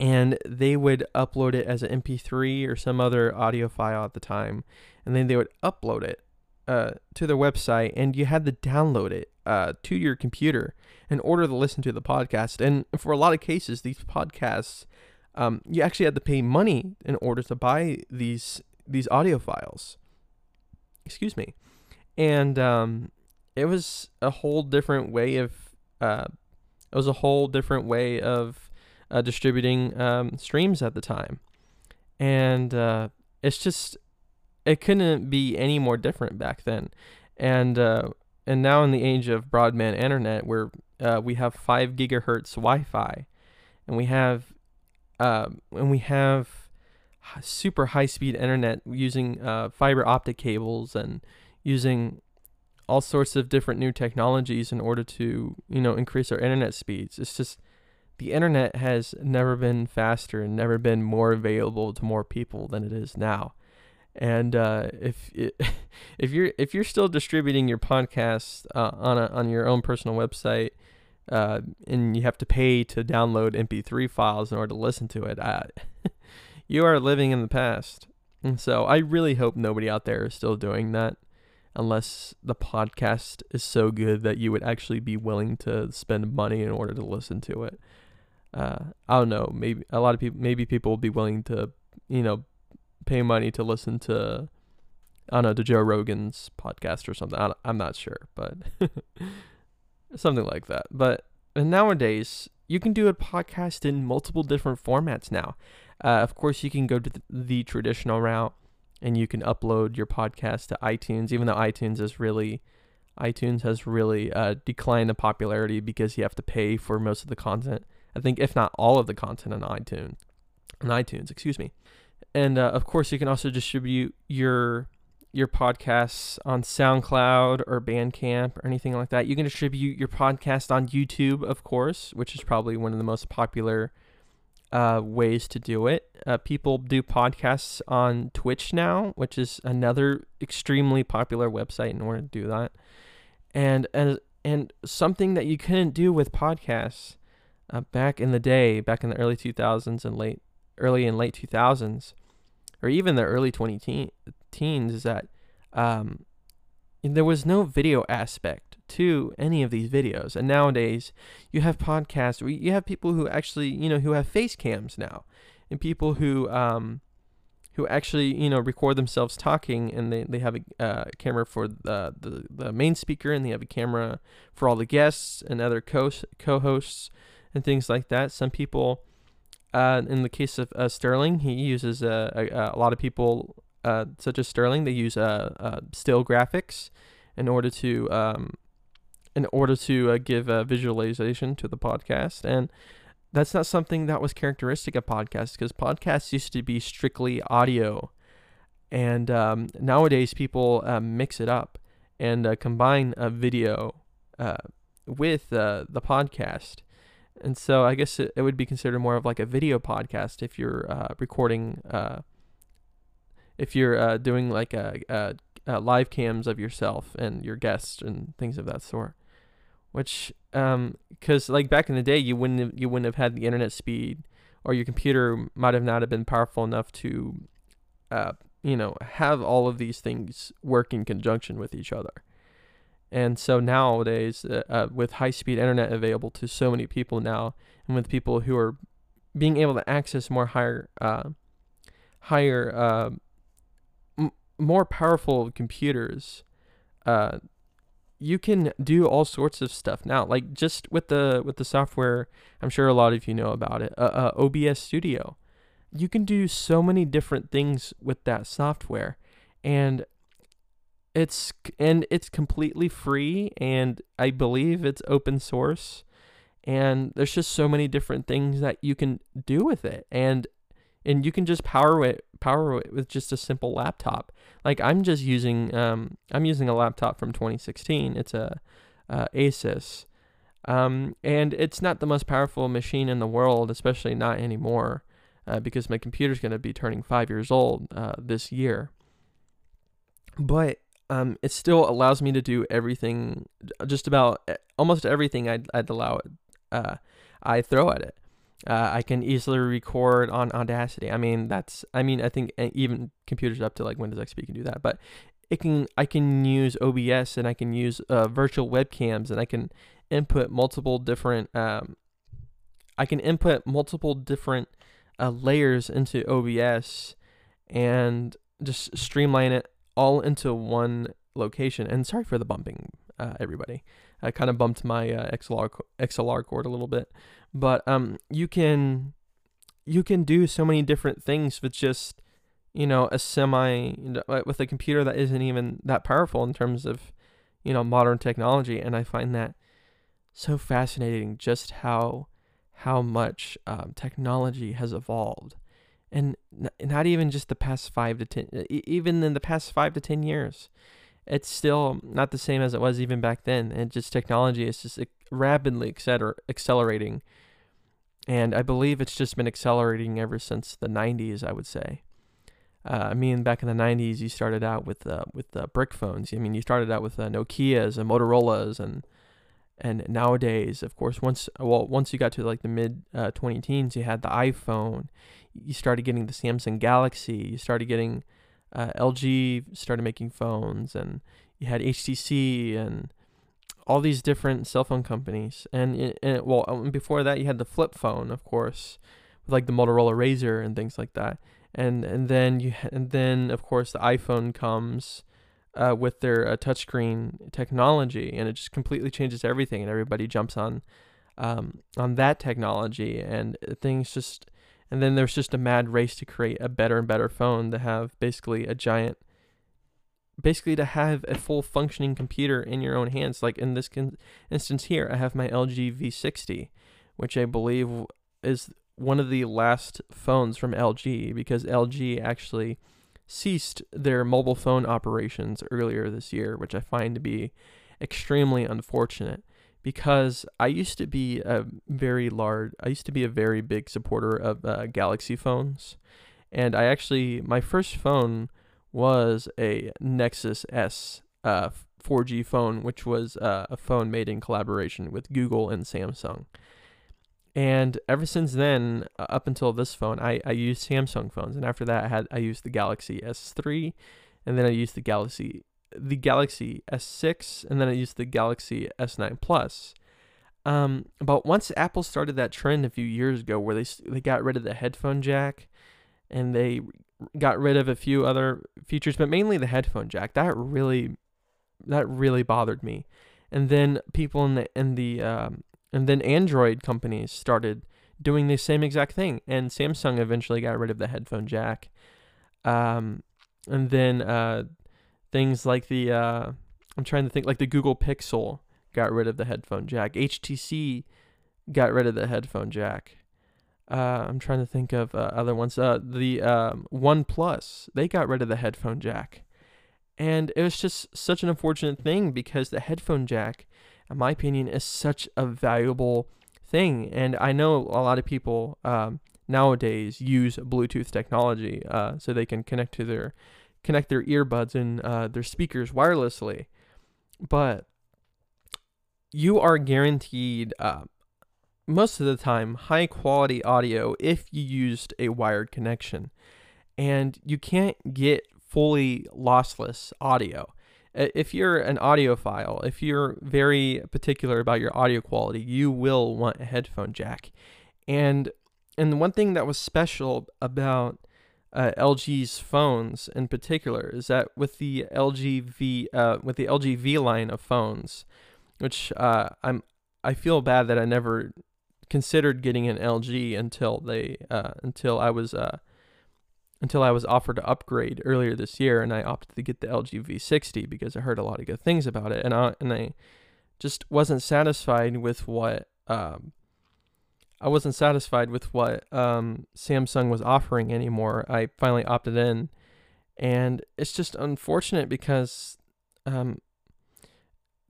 And they would upload it as an MP3 or some other audio file at the time. And then they would upload it uh, to their website and you had to download it uh, to your computer in order to listen to the podcast. And for a lot of cases, these podcasts, um, you actually had to pay money in order to buy these these audio files. Excuse me, and um, it was a whole different way of uh, it was a whole different way of uh, distributing um, streams at the time, and uh, it's just it couldn't be any more different back then. And uh, and now in the age of broadband internet, where uh, we have five gigahertz Wi-Fi, and we have uh, and we have super high speed internet using uh, fiber optic cables and using all sorts of different new technologies in order to you know increase our internet speeds. It's just the internet has never been faster and never been more available to more people than it is now. And uh, if it, if you're if you're still distributing your podcast uh, on a, on your own personal website, uh, and you have to pay to download MP3 files in order to listen to it, you are living in the past. And so I really hope nobody out there is still doing that, unless the podcast is so good that you would actually be willing to spend money in order to listen to it. Uh, I don't know. Maybe a lot of people, maybe people will be willing to, you know, pay money to listen to I don't know to Joe Rogan's podcast or something. I am not sure, but something like that. But nowadays, you can do a podcast in multiple different formats now. Uh, of course, you can go to the, the, traditional route and you can upload your podcast to iTunes, even though iTunes is really iTunes has really uh, declined in popularity because you have to pay for most of the content. I think, if not all of the content on iTunes, on iTunes, excuse me. And uh, of course, you can also distribute your your podcasts on SoundCloud or Bandcamp or anything like that. You can distribute your podcast on YouTube, of course, which is probably one of the most popular uh, ways to do it. Uh, people do podcasts on Twitch now, which is another extremely popular website in order to do that. And and and something that you couldn't do with podcasts uh, back in the day, back in the early 2000s and late early and late 2000s, or even the early 20 teen, teens, is that um, there was no video aspect to any of these videos. And nowadays, you have podcasts, you have people who actually, you know, who have face cams now, and people who, um, who actually, you know, record themselves talking, and they, they have a uh, camera for the, the the main speaker, and they have a camera for all the guests and other co co-hosts and things like that. Some people uh, in the case of uh, Sterling, he uses uh, a, a, lot of people, uh, such as Sterling, they use uh, uh, still graphics in order to um, in order to give a visualization to the podcast, and that's not something that was characteristic of podcasts because podcasts used to be strictly audio, and um, nowadays people mix it up and combine a video with the podcast and so I guess it, it would be considered more of like a video podcast if you're uh, recording, uh, if you're uh, doing like a, a, a, live cams of yourself and your guests and things of that sort. which um because like back in the day you wouldn't have, you wouldn't have had the internet speed or your computer might have not have been powerful enough to uh you know have all of these things work in conjunction with each other and so nowadays uh, uh, with high speed internet available to so many people now and with people who are being able to access more higher uh higher uh m- more powerful computers uh you can do all sorts of stuff now. Like just with the with the software i'm sure a lot of you know about it uh, obs studio. You can do so many different things with that software. And it's and it's completely free and i believe it's open source and there's just so many different things that you can do with it and and you can just power it power it with just a simple laptop. Like i'm just using um i'm using a laptop from 2016 it's a asus. Um and it's not the most powerful machine in the world especially not anymore uh, because my computer's going to be turning five years old uh, this year. But um, it still allows me to do everything, just about almost everything I'd, I'd allow it, uh, I throw at it. Uh, I can easily record on Audacity. I mean, that's, I mean, I think even computers up to like Windows XP can do that, but it can, I can use OBS and I can use uh, virtual webcams and I can input multiple different, um, I can input multiple different uh, layers into OBS and just streamline it all into one location. And sorry for the bumping, uh, everybody. I kind of bumped my uh, XLR XLR cord a little bit, but um, you can you can do so many different things with just you know a semi with a computer that isn't even that powerful in terms of you know modern technology. And I find that so fascinating, just how how much um, technology has evolved and not even just the past five to ten, even in the past five to ten years, it's still not the same as it was even back then. And just technology is just rapidly accelerating, and I believe it's just been accelerating ever since the '90s. I would say. Uh, I mean, back in the '90s, you started out with uh, with the brick phones. I mean, you started out with uh, Nokia's and Motorola's and and nowadays of course once well once you got to like the mid uh, 20 teens you had the iphone you started getting the samsung galaxy you started getting uh, lg started making phones and you had htc and all these different cell phone companies. And, it, and it, well um, before that you had the flip phone of course with like the motorola razr and things like that. And and then you and then of course the iphone comes uh, with their uh, touchscreen technology, and it just completely changes everything, and everybody jumps on um, on that technology, and things just and then there's just a mad race to create a better and better phone to have basically a giant basically to have a full functioning computer in your own hands. Like in this con- instance here i have my lg v60 which i believe is one of the last phones from lg because lg actually ceased their mobile phone operations earlier this year, which I find to be extremely unfortunate because I used to be a very large, I used to be a very big supporter of uh, Galaxy phones. And I actually, my first phone was a Nexus S uh, 4G phone, which was uh, a phone made in collaboration with Google and Samsung. And ever since then, uh, up until this phone, I, I used Samsung phones, and after that, I had I used the Galaxy S3, and then I used the Galaxy the Galaxy S6, and then I used the Galaxy S9 Plus. Um, but once Apple started that trend a few years ago, where they they got rid of the headphone jack, and they got rid of a few other features, but mainly the headphone jack, that really that really bothered me. And then people in the in the um, and then Android companies started doing the same exact thing. And Samsung eventually got rid of the headphone jack. Um, and then uh, things like the, uh, I'm trying to think, like the Google Pixel got rid of the headphone jack. HTC got rid of the headphone jack. Uh, I'm trying to think of uh, other ones. Uh, the um, OnePlus, they got rid of the headphone jack. And it was just such an unfortunate thing because the headphone jack in my opinion, is such a valuable thing. And I know a lot of people um, nowadays use Bluetooth technology uh, so they can connect to their connect their earbuds and uh, their speakers wirelessly. But you are guaranteed uh, most of the time high quality audio if you used a wired connection, and you can't get fully lossless audio. If you're an audiophile, if you're very particular about your audio quality, you will want a headphone jack. And and the one thing that was special about uh, LG's phones in particular is that with the LG V uh, with the LG V line of phones, which uh, I'm I feel bad that I never considered getting an LG until they uh, until I was uh, until I was offered to upgrade earlier this year, and I opted to get the LG V60 because I heard a lot of good things about it, and I and I just wasn't satisfied with what um, I wasn't satisfied with what um, Samsung was offering anymore. I finally opted in, and it's just unfortunate because um,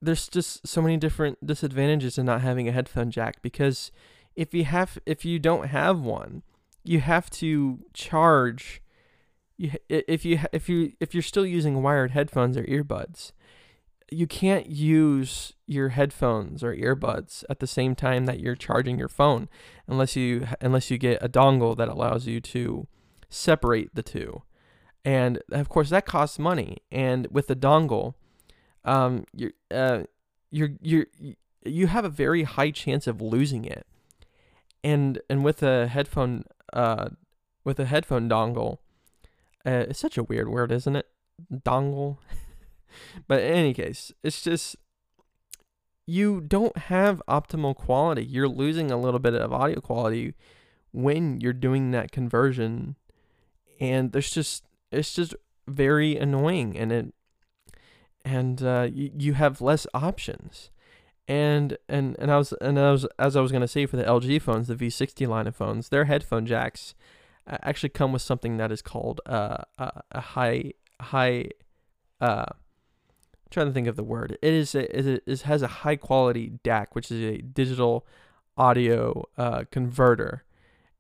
there's just so many different disadvantages in not having a headphone jack. Because if you have, if you don't have one, you have to charge. You, if you if you if you're still using wired headphones or earbuds, you can't use your headphones or earbuds at the same time that you're charging your phone unless you unless you get a dongle that allows you to separate the two. And of course that costs money. And with the dongle um you're uh you're you're you have a very high chance of losing it. And and with a headphone uh with a headphone dongle uh, it's such a weird word isn't it? Dongle but in any case, it's just you don't have optimal quality. You're losing a little bit of audio quality when you're doing that conversion. And there's just it's just very annoying and it and uh, you, you have less options. And and and I was and I was as I was gonna say for the LG phones, the V60 line of phones, their headphone jacks actually come with something that is called uh, a, a high high uh, I'm trying to think of the word. It is a, it is has a high quality DAC, which is a digital audio uh, converter,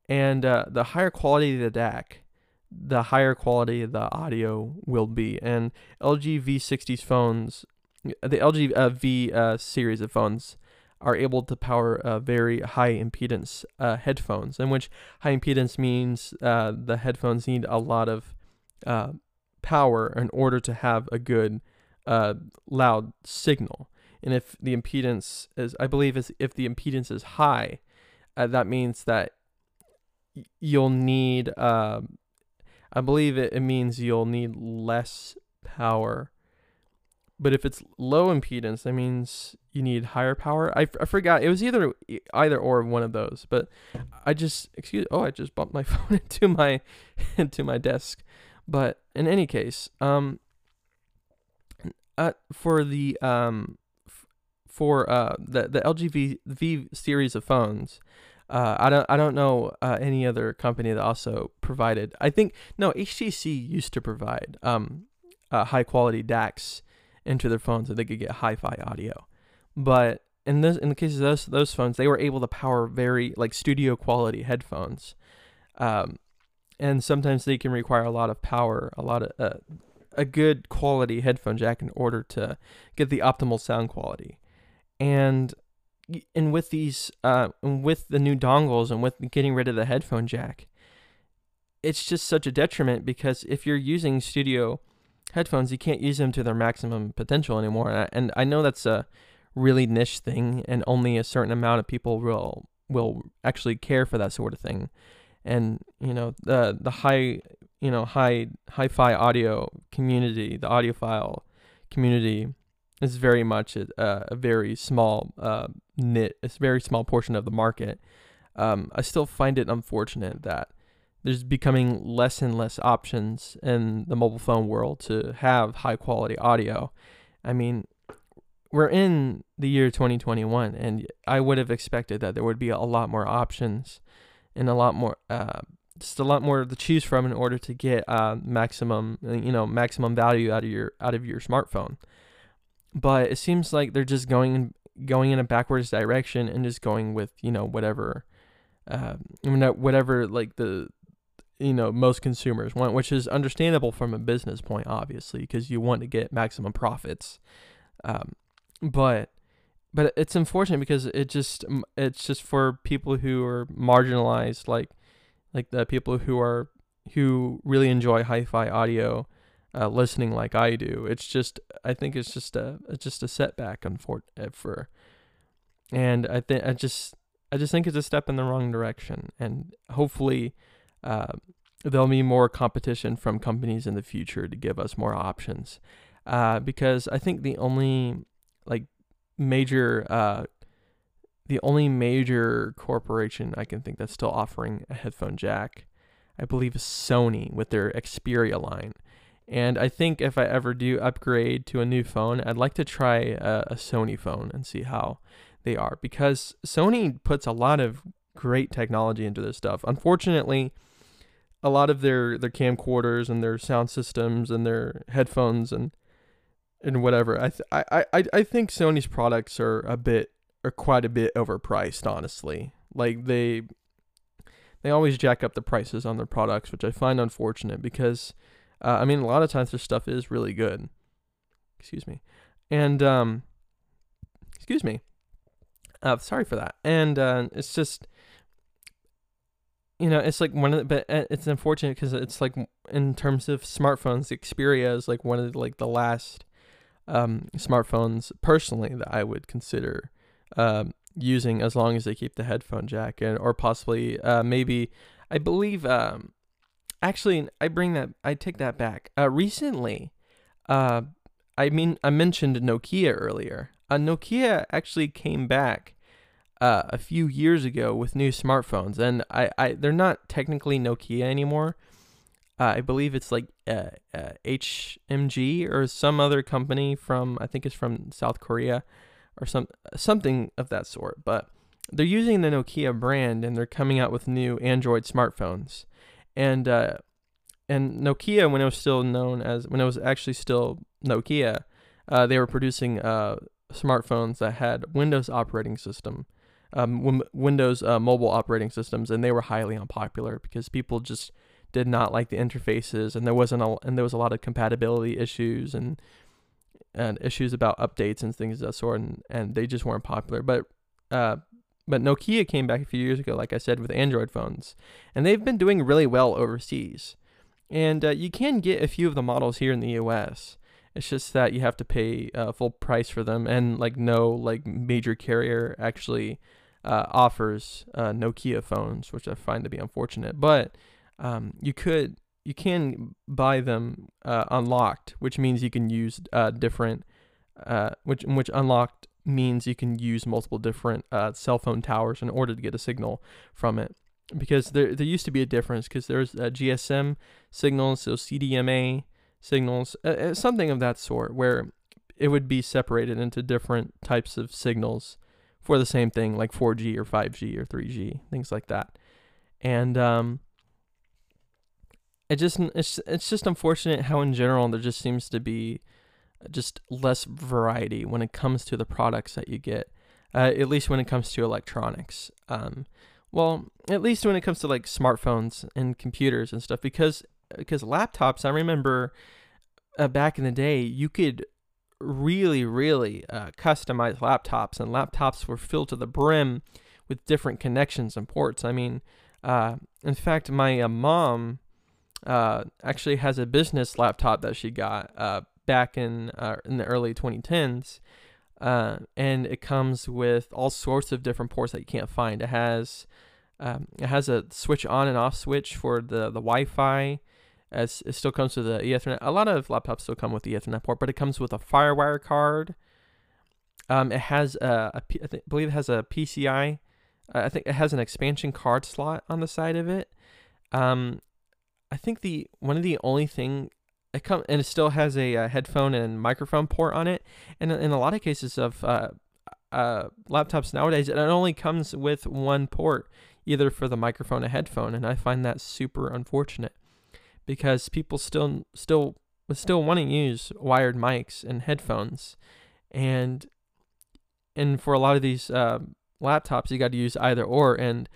and uh, the higher quality the DAC, the higher quality the audio will be. And LG V60's phones, the LG uh, V uh, series of phones, are able to power uh, very high impedance uh, headphones, in which high impedance means uh, the headphones need a lot of uh, power in order to have a good uh, loud signal. And if the impedance is, I believe, is if the impedance is high, uh, that means that you'll need. Uh, I believe it, it means you'll need less power. But if it's low impedance, that means you need higher power. I, I forgot. It was either either or one of those. But I just excuse. Oh, I just bumped my phone into my into my desk. But in any case, um, uh, for the um, for uh the the LG V, series of phones, uh, I don't I don't know uh, any other company that also provided. I think no HTC used to provide um uh, high quality DACs into their phones so they could get hi-fi audio, but in this in the case of those those phones, they were able to power very like studio quality headphones, um, and sometimes they can require a lot of power, a lot of uh, a good quality headphone jack in order to get the optimal sound quality. And and with these uh with the new dongles and with getting rid of the headphone jack, it's just such a detriment because if you're using studio headphones, you can't use them to their maximum potential anymore. And I, and I know that's a really niche thing, and only a certain amount of people will will actually care for that sort of thing. And you know the the high you know high hi-fi audio community, the audiophile community is very much a, a very small uh, knit, a very small portion of the market. Um, I still find it unfortunate that there's becoming less and less options in the mobile phone world to have high quality audio. I mean, we're in the year 2021, and I would have expected that there would be a lot more options and a lot more uh, just a lot more to choose from in order to get uh, maximum uh, you know maximum value out of your out of your smartphone. But it seems like they're just going going in a backwards direction and just going with you know whatever uh, whatever like the you know most consumers want which is understandable from a business point obviously because you want to get maximum profits. Um, but but it's unfortunate because it just it's just for people who are marginalized, like like the people who are who really enjoy hi-fi audio, uh, listening like I do. It's just I think it's just a it's just a setback unfor- uh, for, and I think I just I just think it's a step in the wrong direction, and hopefully. Uh, there'll be more competition from companies in the future to give us more options. Uh, because I think the only like major uh, the only major corporation I can think that's still offering a headphone jack, I believe is Sony with their Xperia line. And I think if I ever do upgrade to a new phone, I'd like to try a, a Sony phone and see how they are because Sony puts a lot of great technology into this stuff. Unfortunately, a lot of their their camcorders and their sound systems and their headphones and and whatever. I th- I, I I think Sony's products are a bit are quite a bit overpriced, honestly. Like they they always jack up the prices on their products, which I find unfortunate because uh, I mean a lot of times their stuff is really good. Excuse me. And um excuse me. Uh sorry for that. And uh it's just you know, it's like one of the, but uh, it's unfortunate because it's like in terms of smartphones, Xperia is like one of the, like the last um, smartphones personally that I would consider um, using as long as they keep the headphone jack and or possibly uh, maybe I believe um, actually I bring that I take that back. Uh, recently, uh, I mean I mentioned Nokia earlier. Uh, Nokia actually came back uh, a few years ago with new smartphones, and I, I they're not technically Nokia anymore. Uh, I believe it's like HMD or some other company from I think it's from South Korea or some something of that sort. But they're using the Nokia brand and they're coming out with new Android smartphones. And uh, and Nokia when it was still known as when it was actually still Nokia, uh, they were producing uh, smartphones that had Windows operating system um, Windows uh, mobile operating systems, and they were highly unpopular because people just did not like the interfaces, and there wasn't a, and there was a lot of compatibility issues and and issues about updates and things of that sort, and, and they just weren't popular. But uh, but Nokia came back a few years ago, like I said, with Android phones, and they've been doing really well overseas. And uh, you can get a few of the models here in the U.S. It's just that you have to pay uh, full price for them, and like no like major carrier actually uh, offers uh, Nokia phones, which I find to be unfortunate. But um, you could you can buy them uh, unlocked, which means you can use uh, different uh, which which unlocked means you can use multiple different uh, cell phone towers in order to get a signal from it. Because there there used to be a difference because there's GSM signals, so CDMA signals, something of that sort, where it would be separated into different types of signals for the same thing, like 4G or 5G or 3G, things like that. And um, it just it's it's just unfortunate how in general there just seems to be just less variety when it comes to the products that you get. Uh, at least when it comes to electronics. Um, well, at least when it comes to like smartphones and computers and stuff, because because laptops, I remember uh, back in the day, you could really, really uh, customized laptops, and laptops were filled to the brim with different connections and ports. I mean, uh, in fact, my uh, mom uh, actually has a business laptop that she got uh, back in uh, in the early 2010s, and it comes with all sorts of different ports that you can't find. It has um, it has a switch on and off switch for the the Wi-Fi as it still comes with the Ethernet. A lot of laptops still come with the Ethernet port, but it comes with a FireWire card. Um, it has a, a I think, believe it has a PCI. Uh, I think it has an expansion card slot on the side of it. Um, I think the one of the only thing it come and it still has a, a, headphone and microphone port on it. And in a lot of cases of uh, uh, laptops nowadays, it only comes with one port, either for the microphone or headphone, and I find that super unfortunate because people still still still want to use wired mics and headphones, and and for a lot of these uh, laptops, you got to use either or. And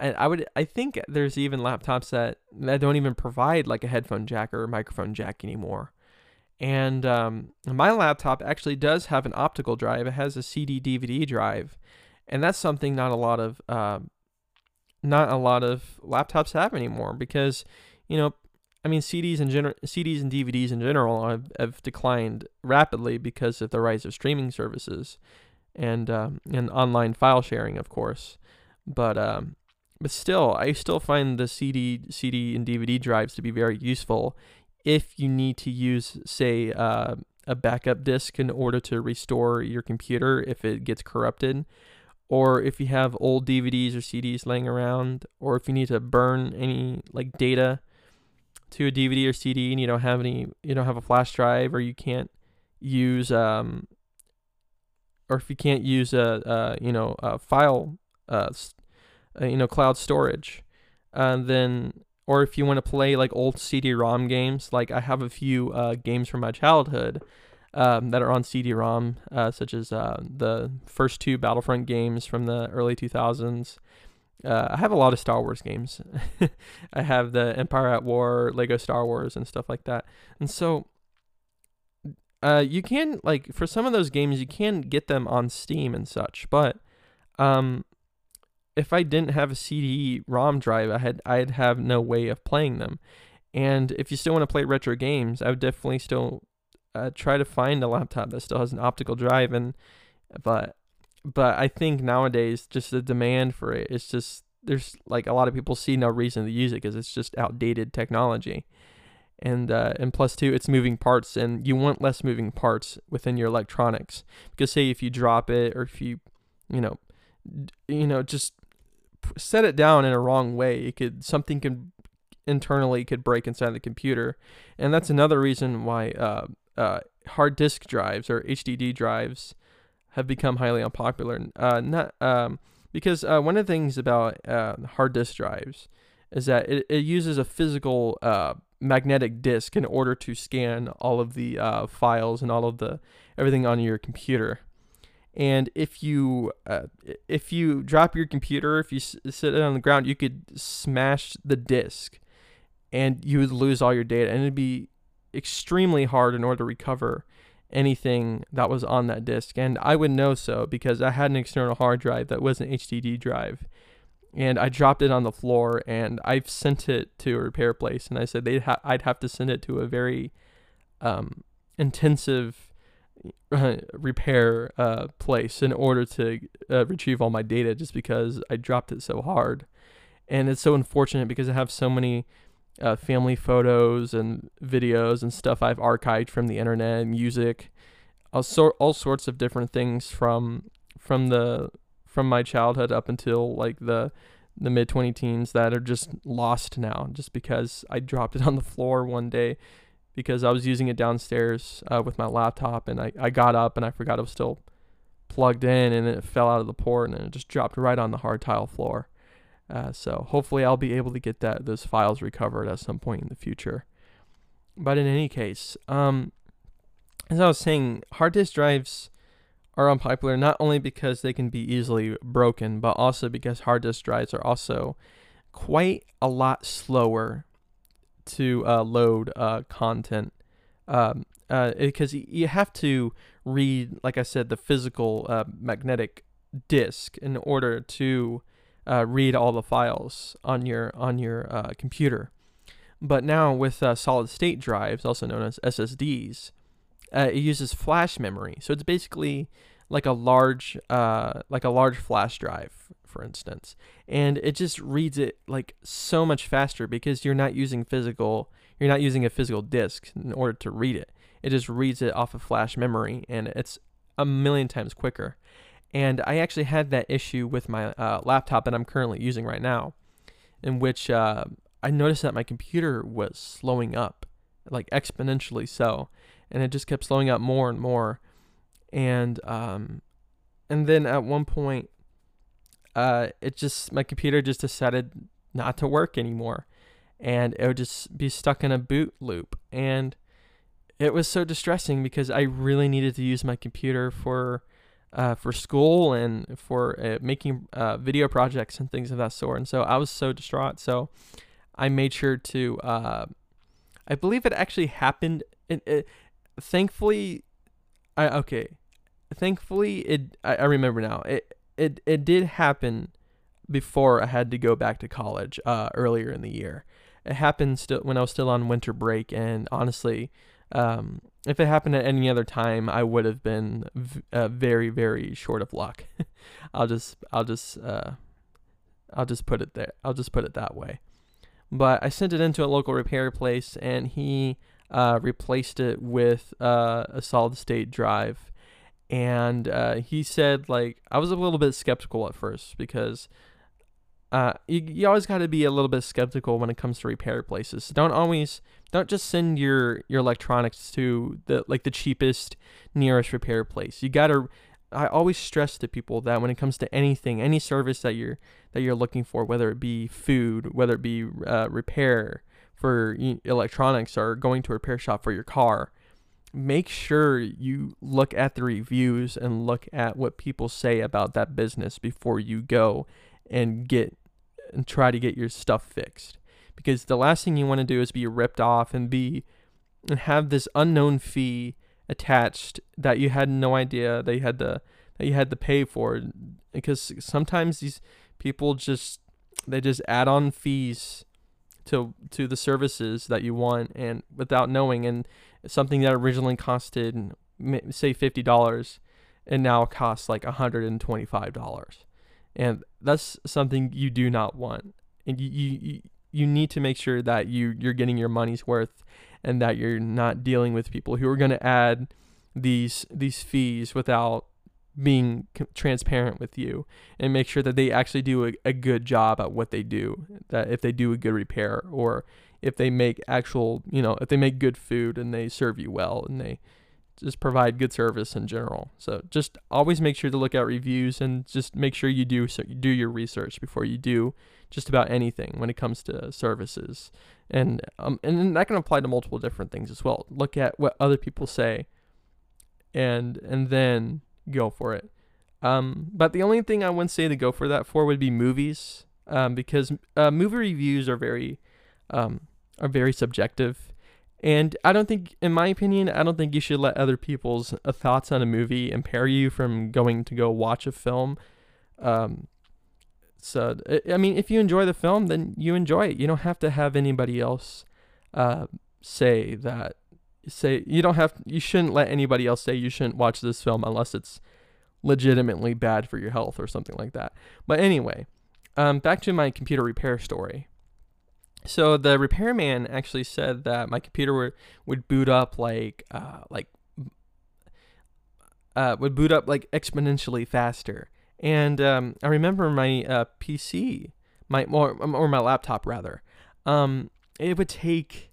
I would I think there's even laptops that that don't even provide like a headphone jack or a microphone jack anymore. And um, my laptop actually does have an optical drive. It has a CD DVD drive, and that's something not a lot of uh, not a lot of laptops have anymore because you know I mean CDs and gener- CDs and DVDs in general have, have declined rapidly because of the rise of streaming services and um, and online file sharing, of course. But um, but still, I still find the CD CD and DVD drives to be very useful if you need to use, say, uh, a backup disk in order to restore your computer if it gets corrupted or if you have old DVDs or CDs laying around, or if you need to burn any like data to a DVD or CD and you don't have any, you don't have a flash drive, or you can't use, um, or if you can't use a, a you know, a file, uh, uh, you know, cloud storage, uh, then, or if you want to play like old CD-ROM games, like I have a few uh, games from my childhood um, that are on CD-ROM, uh, such as uh, the first two Battlefront games from the early 2000s. Uh, I have a lot of Star Wars games. I have the Empire at War, Lego Star Wars, and stuff like that. And so, uh, you can like for some of those games, you can get them on Steam and such. But, um, if I didn't have a CD-ROM drive, I had I'd have no way of playing them. And if you still want to play retro games, I would definitely still uh, try to find a laptop that still has an optical drive and but but I think nowadays just the demand for it it's just there's like a lot of people see no reason to use it because it's just outdated technology and uh, and plus two it's moving parts and you want less moving parts within your electronics because say if you drop it or if you you know you know just set it down in a wrong way it could something can internally could break inside the computer and that's another reason why uh, uh, hard disk drives or HDD drives have become highly unpopular. Uh, not um, because uh, one of the things about uh, hard disk drives is that it, it uses a physical uh, magnetic disk in order to scan all of the files and all of the everything on your computer. And if you uh, if you drop your computer, if you s- sit it on the ground, you could smash the disk, and you would lose all your data, and it'd be extremely hard in order to recover anything that was on that disk. And I would know so because I had an external hard drive that was an HDD drive. And I dropped it on the floor and I've sent it to a repair place. And I said they'd ha- I'd have to send it to a very um, intensive repair uh, place in order to uh, retrieve all my data just because I dropped it so hard. And it's so unfortunate because I have so many uh, family photos and videos and stuff I've archived from the internet, music, all sort all sorts of different things from from the from my childhood up until like the the mid 20 teens that are just lost now just because I dropped it on the floor one day because I was using it downstairs uh, with my laptop and I, I got up and I forgot it was still plugged in and it fell out of the port and it just dropped right on the hard tile floor. Uh, so hopefully I'll be able to get that those files recovered at some point in the future. But in any case, um, as I was saying, hard disk drives are unpopular not only because they can be easily broken, but also because hard disk drives are also quite a lot slower to uh, load uh, content. Um, uh, because you have to read, like I said, the physical uh, magnetic disk in order to uh, read all the files on your on your computer. But now with solid state drives, also known as SSDs, it uses flash memory. So it's basically like a large like a large flash drive, for instance, and it just reads it like so much faster because you're not using physical you're not using a physical disk in order to read it. It just reads it off of flash memory, and it's a million times quicker. And I actually had that issue with my uh, laptop that I'm currently using right now, in which uh, I noticed that my computer was slowing up, like exponentially so, and it just kept slowing up more and more. And um, and then at one point, uh, it just my computer just decided not to work anymore, and it would just be stuck in a boot loop, and it was so distressing because I really needed to use my computer for uh, for school and for uh, making uh, video projects and things of that sort. And so I was so distraught. So I made sure to, uh, I believe it actually happened. It, it, thankfully, I okay. Thankfully, it I, I remember now. It it it did happen before I had to go back to college uh, earlier in the year. It happened still when I was still on winter break, and honestly, um, if it happened at any other time, I would have been v- uh, very very short of luck. I'll just I'll just uh, I'll just put it there. I'll just put it that way. But I sent it into a local repair place, and he uh, replaced it with uh, a solid state drive. And uh, he said, like, I was a little bit skeptical at first because uh, you, you always got to be a little bit skeptical when it comes to repair places. Don't always, don't just send your, your electronics to the, like, the cheapest, nearest repair place. You got to, I always stress to people that when it comes to anything, any service that you're, that you're looking for, whether it be food, whether it be uh, repair, for electronics or going to a repair shop for your car, make sure you look at the reviews and look at what people say about that business before you go and get and try to get your stuff fixed. Because the last thing you want to do is be ripped off and be and have this unknown fee attached that you had no idea they had to that you had to pay for because sometimes these people just they just add on fees to to the services that you want and without knowing and something that originally costed say $50 and now costs like $125 and that's something you do not want. And you, you you need to make sure that you you're getting your money's worth and that you're not dealing with people who are going to add these these fees without being transparent with you and make sure that they actually do a, a good job at what they do that if they do a good repair or if they make actual you know if they make good food and they serve you well and they just provide good service in general. So just always make sure to look at reviews and just make sure you do so do your research before you do just about anything when it comes to services. And um and that can apply to multiple different things as well. Look at what other people say and and then go for it. Um, but the only thing I wouldn't say to go for that for would be movies, um, because uh, movie reviews are very, um, are very subjective, and I don't think, in my opinion, I don't think you should let other people's uh, thoughts on a movie impair you from going to go watch a film. Um, so I mean, if you enjoy the film, then you enjoy it. You don't have to have anybody else uh, say that say you don't have you shouldn't let anybody else say you shouldn't watch this film unless it's legitimately bad for your health or something like that. But anyway, um, back to my computer repair story. So the repairman actually said that my computer would, would boot up like uh, like uh, would boot up like exponentially faster. And um, I remember my uh, PC, my or, or my laptop rather, um, it would take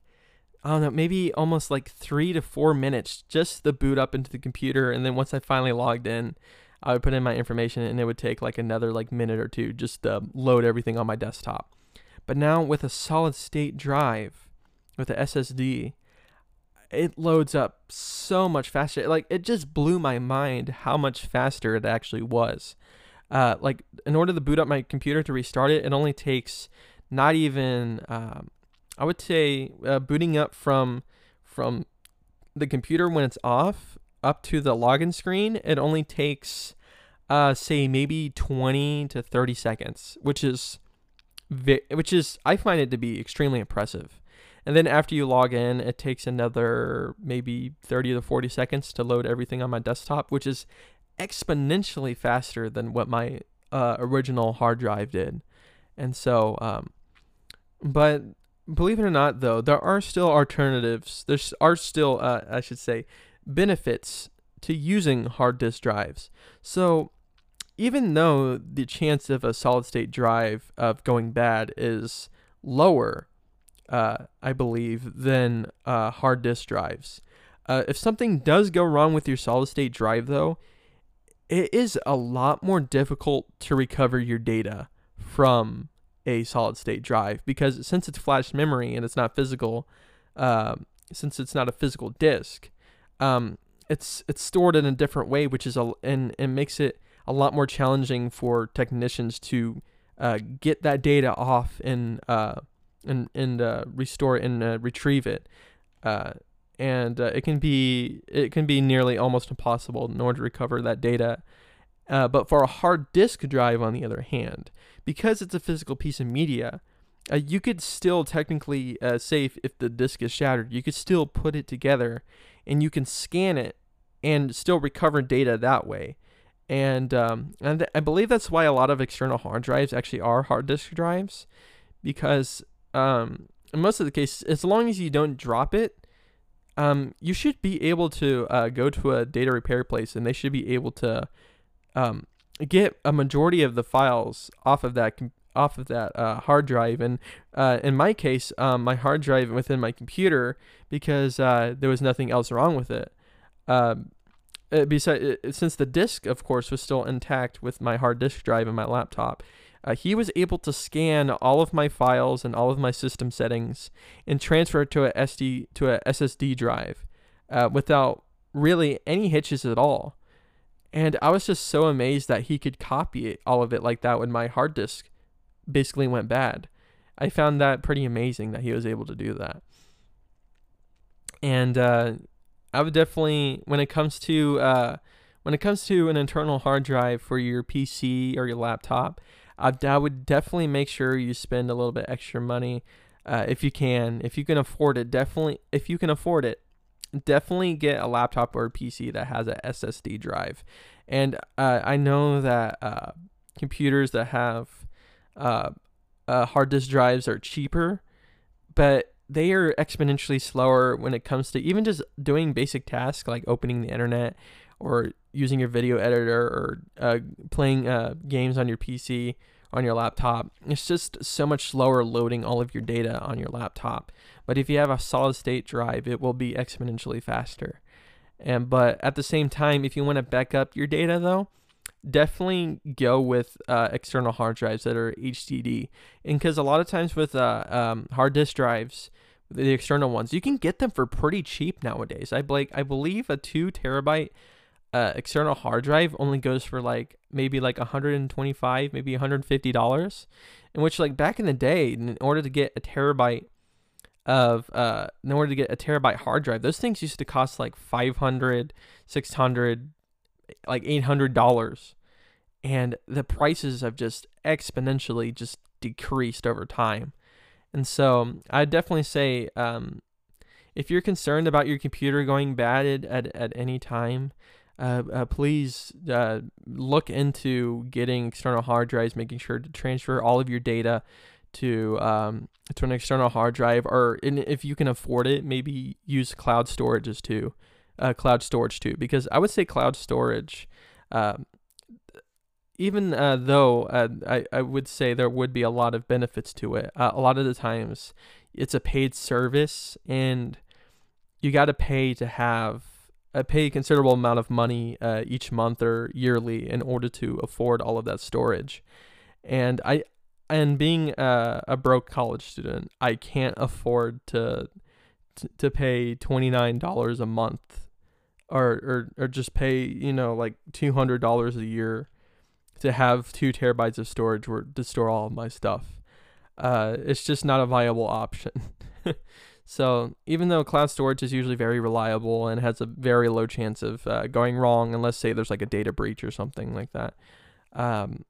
I don't know, maybe almost like three to four minutes just to boot up into the computer. And then once I finally logged in, I would put in my information and it would take like another like minute or two just to load everything on my desktop. But now with a solid state drive, with the SSD, it loads up so much faster. Like it just blew my mind how much faster it actually was. Uh, like in order to boot up my computer to restart it, it only takes not even um, I would say uh, booting up from from the computer when it's off up to the login screen, it only takes uh, say maybe 20 to 30 seconds, which is which is I find it to be extremely impressive. And then after you log in, it takes another maybe 30 to 40 seconds to load everything on my desktop, which is exponentially faster than what my uh, original hard drive did. And so, um, but believe it or not, though, there are still alternatives. There are still, uh, I should say, benefits to using hard disk drives. So, even though the chance of a solid state drive of going bad is lower, uh, I believe, than uh, hard disk drives, uh, if something does go wrong with your solid state drive, though, it is a lot more difficult to recover your data from a solid state drive because since it's flash memory and it's not physical, uh, since it's not a physical disk, um, it's it's stored in a different way, which is a and and makes it a lot more challenging for technicians to uh, get that data off and uh, and and uh, restore and uh, retrieve it. Uh, and uh, it can be it can be nearly almost impossible in order to recover that data. But for a hard disk drive, on the other hand, because it's a physical piece of media, uh, you could still technically uh, if, if the disk is shattered, you could still put it together, and you can scan it and still recover data that way. And um, and th- I believe that's why a lot of external hard drives actually are hard disk drives, because um, in most of the cases, as long as you don't drop it, um, you should be able to uh, go to a data repair place and they should be able to um, get a majority of the files off of that off of that uh, hard drive. And uh, in my case, um, my hard drive within my computer because uh, there was nothing else wrong with it. Uh, besides, since the disk, of course, was still intact with my hard disk drive in my laptop, uh, he was able to scan all of my files and all of my system settings and transfer it to a SD to a SSD drive uh, without really any hitches at all. And I was just so amazed that he could copy it, all of it like that when my hard disk basically went bad. I found that pretty amazing that he was able to do that. And uh, I would definitely, when it comes to uh, when it comes to an internal hard drive for your PC or your laptop, I, I would definitely make sure you spend a little bit extra money uh, if you can. If you can afford it, definitely. If you can afford it, definitely get a laptop or a PC that has a SSD drive. And uh, I know that uh, computers that have uh, uh, hard disk drives are cheaper, but they are exponentially slower when it comes to even just doing basic tasks like opening the internet or using your video editor or uh, playing uh, games on your PC on your laptop. It's just so much slower loading all of your data on your laptop. But if you have a solid state drive, it will be exponentially faster. And but at the same time, if you want to back up your data though, definitely go with uh, external hard drives that are HDD. And because a lot of times with uh, um, hard disk drives, the external ones, you can get them for pretty cheap nowadays. I like I believe a two terabyte uh, external hard drive only goes for like maybe like 125 maybe 150 dollars in which like back in the day in order to get a terabyte of uh in order to get a terabyte hard drive those things used to cost like 500 600 like 800 dollars and the prices have just exponentially just decreased over time and so i definitely say um if you're concerned about your computer going bad at, at, at any time uh, uh, please uh, look into getting external hard drives, making sure to transfer all of your data to um, to an external hard drive, or in, if you can afford it, maybe use cloud storages too, uh, cloud storage too, because I would say cloud storage. Um, even uh, though uh, I, I would say there would be a lot of benefits to it, a lot of the times it's a paid service and you got to pay to have I pay a considerable amount of money uh, each month or yearly in order to afford all of that storage. And I, and being a, a broke college student, I can't afford to to, to pay twenty nine dollars a month, or, or or just pay you know like two hundred dollars a year to have two terabytes of storage where to store all of my stuff. Uh, it's just not a viable option. So even though cloud storage is usually very reliable and has a very low chance of uh, going wrong, unless say there's like a data breach or something like that, um,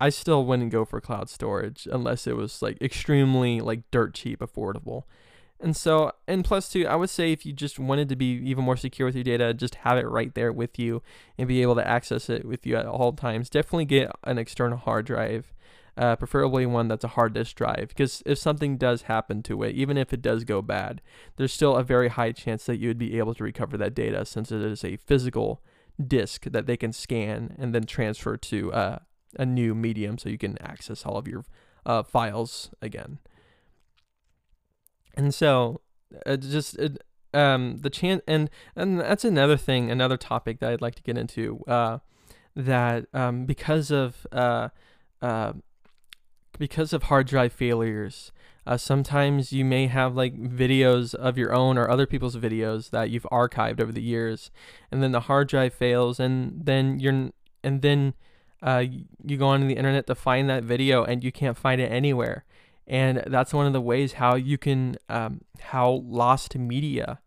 I still wouldn't go for cloud storage unless it was like extremely like dirt cheap, affordable. And so, and plus two, I would say if you just wanted to be even more secure with your data, just have it right there with you and be able to access it with you at all times. Definitely get an external hard drive uh, preferably one that's a hard disk drive, because if something does happen to it, even if it does go bad, there's still a very high chance that you would be able to recover that data since it is a physical disk that they can scan and then transfer to uh, a new medium so you can access all of your uh, files again. And so, uh, just it, um, the chance, and and that's another thing, another topic that I'd like to get into. Uh, that um, because of uh, uh, because of hard drive failures, uh, sometimes you may have like videos of your own or other people's videos that you've archived over the years, and then the hard drive fails, and then you're and then uh, you go onto the internet to find that video, and you can't find it anywhere. And that's one of the ways how you can um, how lost media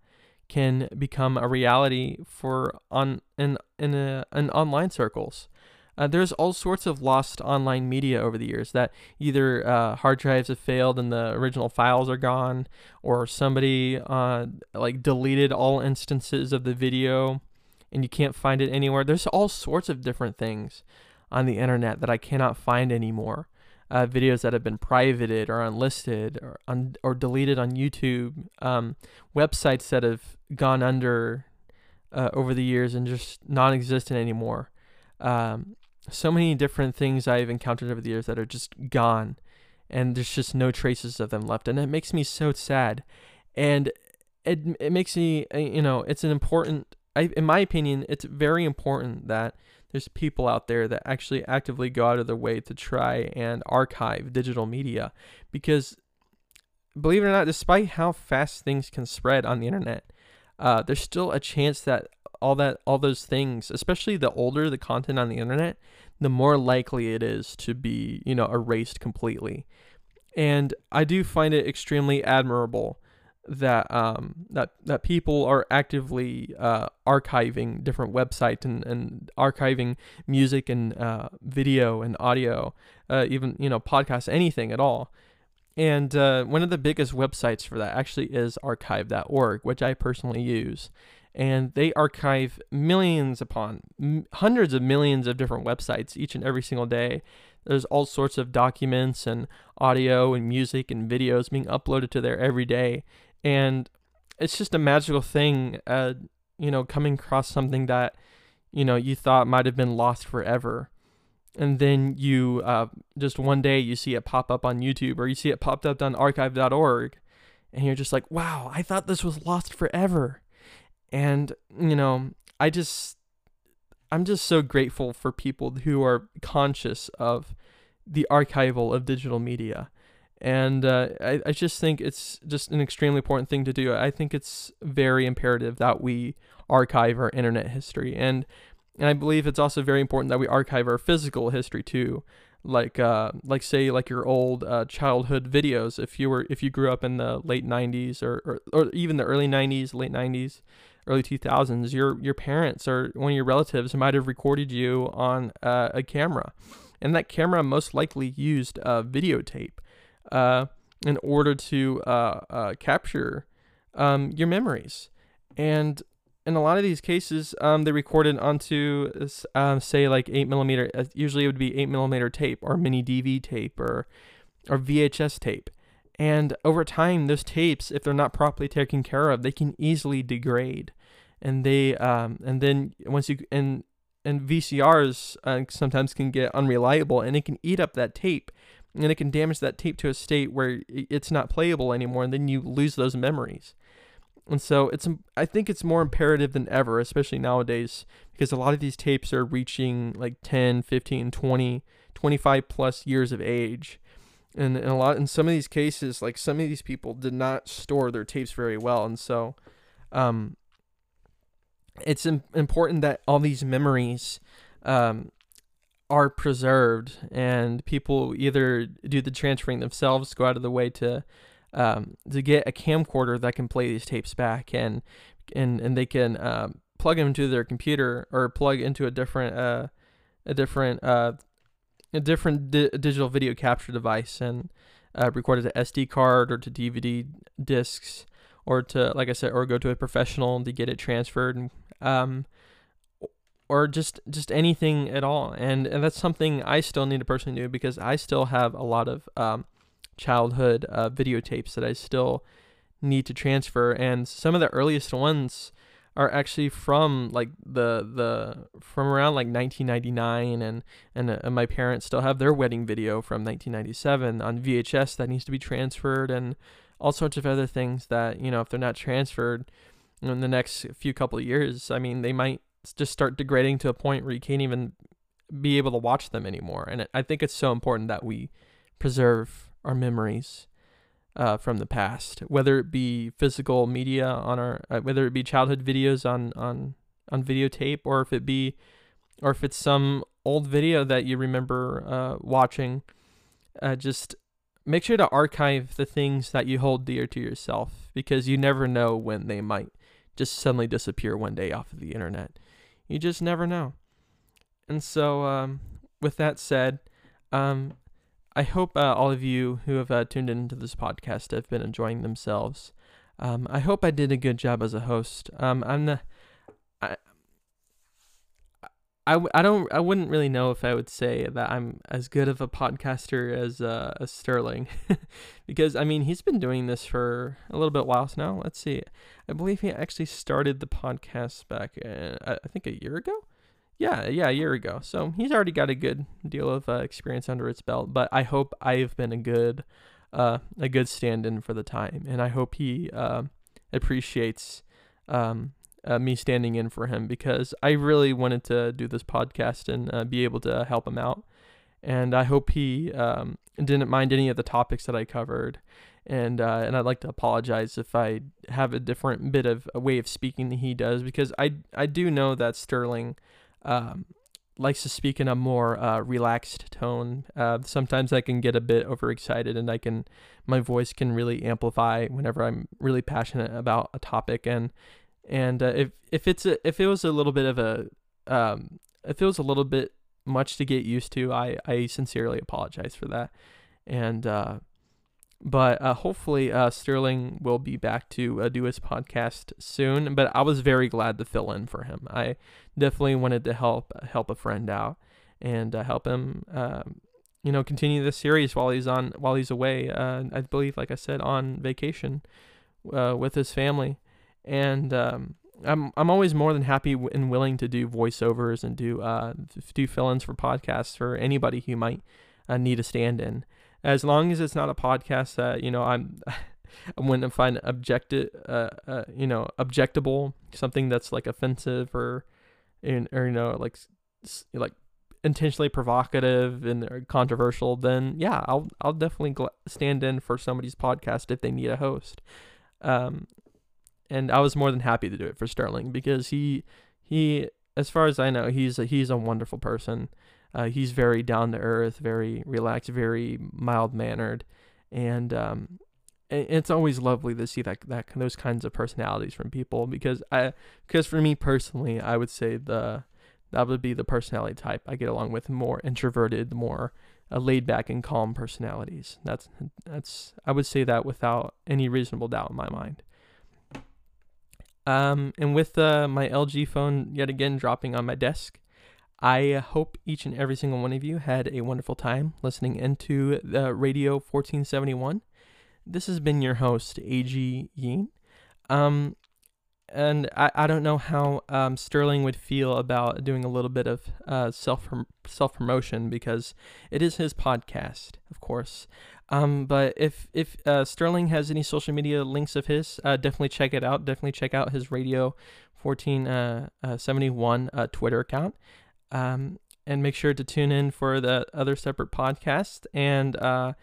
can become a reality for on in in, a, in online circles. Uh, there's all sorts of lost online media over the years that either uh, hard drives have failed and the original files are gone, or somebody uh, like deleted all instances of the video and you can't find it anywhere. There's all sorts of different things on the internet that I cannot find anymore. Uh, videos that have been privated or unlisted or un- or deleted on YouTube, um, websites that have gone under uh, over the years and just non-existent anymore. Um, so many different things I've encountered over the years that are just gone, and there's just no traces of them left, and it makes me so sad. And it it makes me uh, you know it's an important I, in my opinion, it's very important that there's people out there that actually actively go out of their way to try and archive digital media because believe it or not despite how fast things can spread on the internet uh, there's still a chance that all that all those things especially the older the content on the internet the more likely it is to be you know erased completely. And i do find it extremely admirable that um, that that people are actively uh, archiving different websites and, and archiving music and uh, video and audio, uh, even you know podcasts, anything at all. And uh, one of the biggest websites for that actually is archive.org, which I personally use. And they archive millions upon m- hundreds of millions of different websites each and every single day. There's all sorts of documents and audio and music and videos being uploaded to there every day and it's just a magical thing uh you know coming across something that you know you thought might have been lost forever. And then you uh, just one day you see it pop up on youtube or you see it popped up on archive.org and you're just like wow i thought this was lost forever. And you know i just i'm just so grateful for people who are conscious of the archival of digital media and uh, I, I just think it's just an extremely important thing to do. I think it's very imperative that we archive our internet history, and and I believe it's also very important that we archive our physical history too. Like uh, like say like your old uh, childhood videos. If you were if you grew up in the late '90s or, or, or even the early '90s, late '90s, early 2000s, your your parents or one of your relatives might have recorded you on uh, a camera, and that camera most likely used a videotape uh, in order to uh, uh, capture um, your memories. And in a lot of these cases, um, they recorded onto, um, say, like eight millimeter. Uh, usually, it would be eight millimeter tape or mini DV tape or or VHS tape. And over time, those tapes, if they're not properly taken care of, they can easily degrade. And they, um, and then once you and and VCRs uh, sometimes can get unreliable, and it can eat up that tape and it can damage that tape to a state where it's not playable anymore and then you lose those memories. And so it's i think it's more imperative than ever especially nowadays because a lot of these tapes are reaching like 10 15 20 25 plus years of age. And in a lot in some of these cases like some of these people did not store their tapes very well. And so um it's important that all these memories um, are preserved and people either do the transferring themselves go out of the way to um, to get a camcorder that can play these tapes back and and and they can um, plug them into their computer or plug into a different uh, a different uh, a different di- digital video capture device and uh, record it to SD card or to DVD discs or to like I said or go to a professional to get it transferred. Um, or just just anything at all. And, and that's something I still need to personally do because I still have a lot of um, childhood uh, videotapes that I still need to transfer. And some of the earliest ones are actually from like the the from around like 1999 and and, uh, my parents still have their wedding video from 1997 on VHS that needs to be transferred and all sorts of other things that you know if they're not transferred in the next few couple of years I mean they might just start degrading to a point where you can't even be able to watch them anymore. And I think it's so important that we preserve our memories uh, from the past, whether it be physical media on our, uh, whether it be childhood videos on on on videotape, or if it be, or if it's some old video that you remember uh, watching. Uh, just make sure to archive the things that you hold dear to yourself because you never know when they might just suddenly disappear one day off of the internet. You just never know. And so, um, with that said, um, I hope uh, all of you who have uh, tuned into this podcast have been enjoying themselves. Um, I hope I did a good job as a host. Um, I'm the, I, I don't I wouldn't really know if I would say that I'm as good of a podcaster as uh, as Sterling, because I mean he's been doing this for a little bit while now. Let's see, I believe he actually started the podcast back uh, I think a year ago. Yeah, yeah, a year ago. So he's already got a good deal of uh, experience under his belt. But I hope I've been a good uh, a good stand-in for the time, and I hope he uh, appreciates um, uh, me standing in for him because I really wanted to do this podcast and uh, be able to help him out. And I hope he um, didn't mind any of the topics that I covered. And uh, and I'd like to apologize if I have a different bit of a way of speaking than he does because I I do know that Sterling um, likes to speak in a more uh, relaxed tone. Uh, sometimes I can get a bit overexcited and I can my voice can really amplify whenever I'm really passionate about a topic and and uh, if if it's a, if it was a little bit of a um, if it was a little bit much to get used to, I I sincerely apologize for that. And uh, but uh, hopefully uh, Sterling will be back to uh, do his podcast soon. But I was very glad to fill in for him. I definitely wanted to help help a friend out and uh, help him. Um, you know, continue the series while he's on while he's away. Uh, I believe, like I said, on vacation uh, with his family and um, I'm I'm always more than happy and willing to do voiceovers and do uh do fill-ins for podcasts for anybody who might uh, need a stand-in, as long as it's not a podcast that you know I'm. I wouldn't find objective, uh, uh, you know, objectable, something that's like offensive or, in, or you know, like, like intentionally provocative and controversial. Then yeah, I'll I'll definitely stand in for somebody's podcast if they need a host. Um, and I was more than happy to do it for Sterling because he he as far as I know he's a, he's a wonderful person. Uh, he's very down to earth, very relaxed, very mild mannered, and um, it's always lovely to see that that those kinds of personalities from people because I because for me personally I would say the that would be the personality type I get along with more introverted, more uh, laid back and calm personalities. That's that's I would say that without any reasonable doubt in my mind. Um, and with uh, my LG phone yet again dropping on my desk, I hope each and every single one of you had a wonderful time listening into the Radio 1471. This has been your host, A.G. Yeen. Um, and I, I don't know how um, Sterling would feel about doing a little bit of uh, self self promotion because it is his podcast, of course. Um, but if if uh, Sterling has any social media links of his, uh, definitely check it out. Definitely check out his Radio 1471 uh, uh, uh, Twitter account. Um, and make sure to tune in for the other separate podcast. And uh,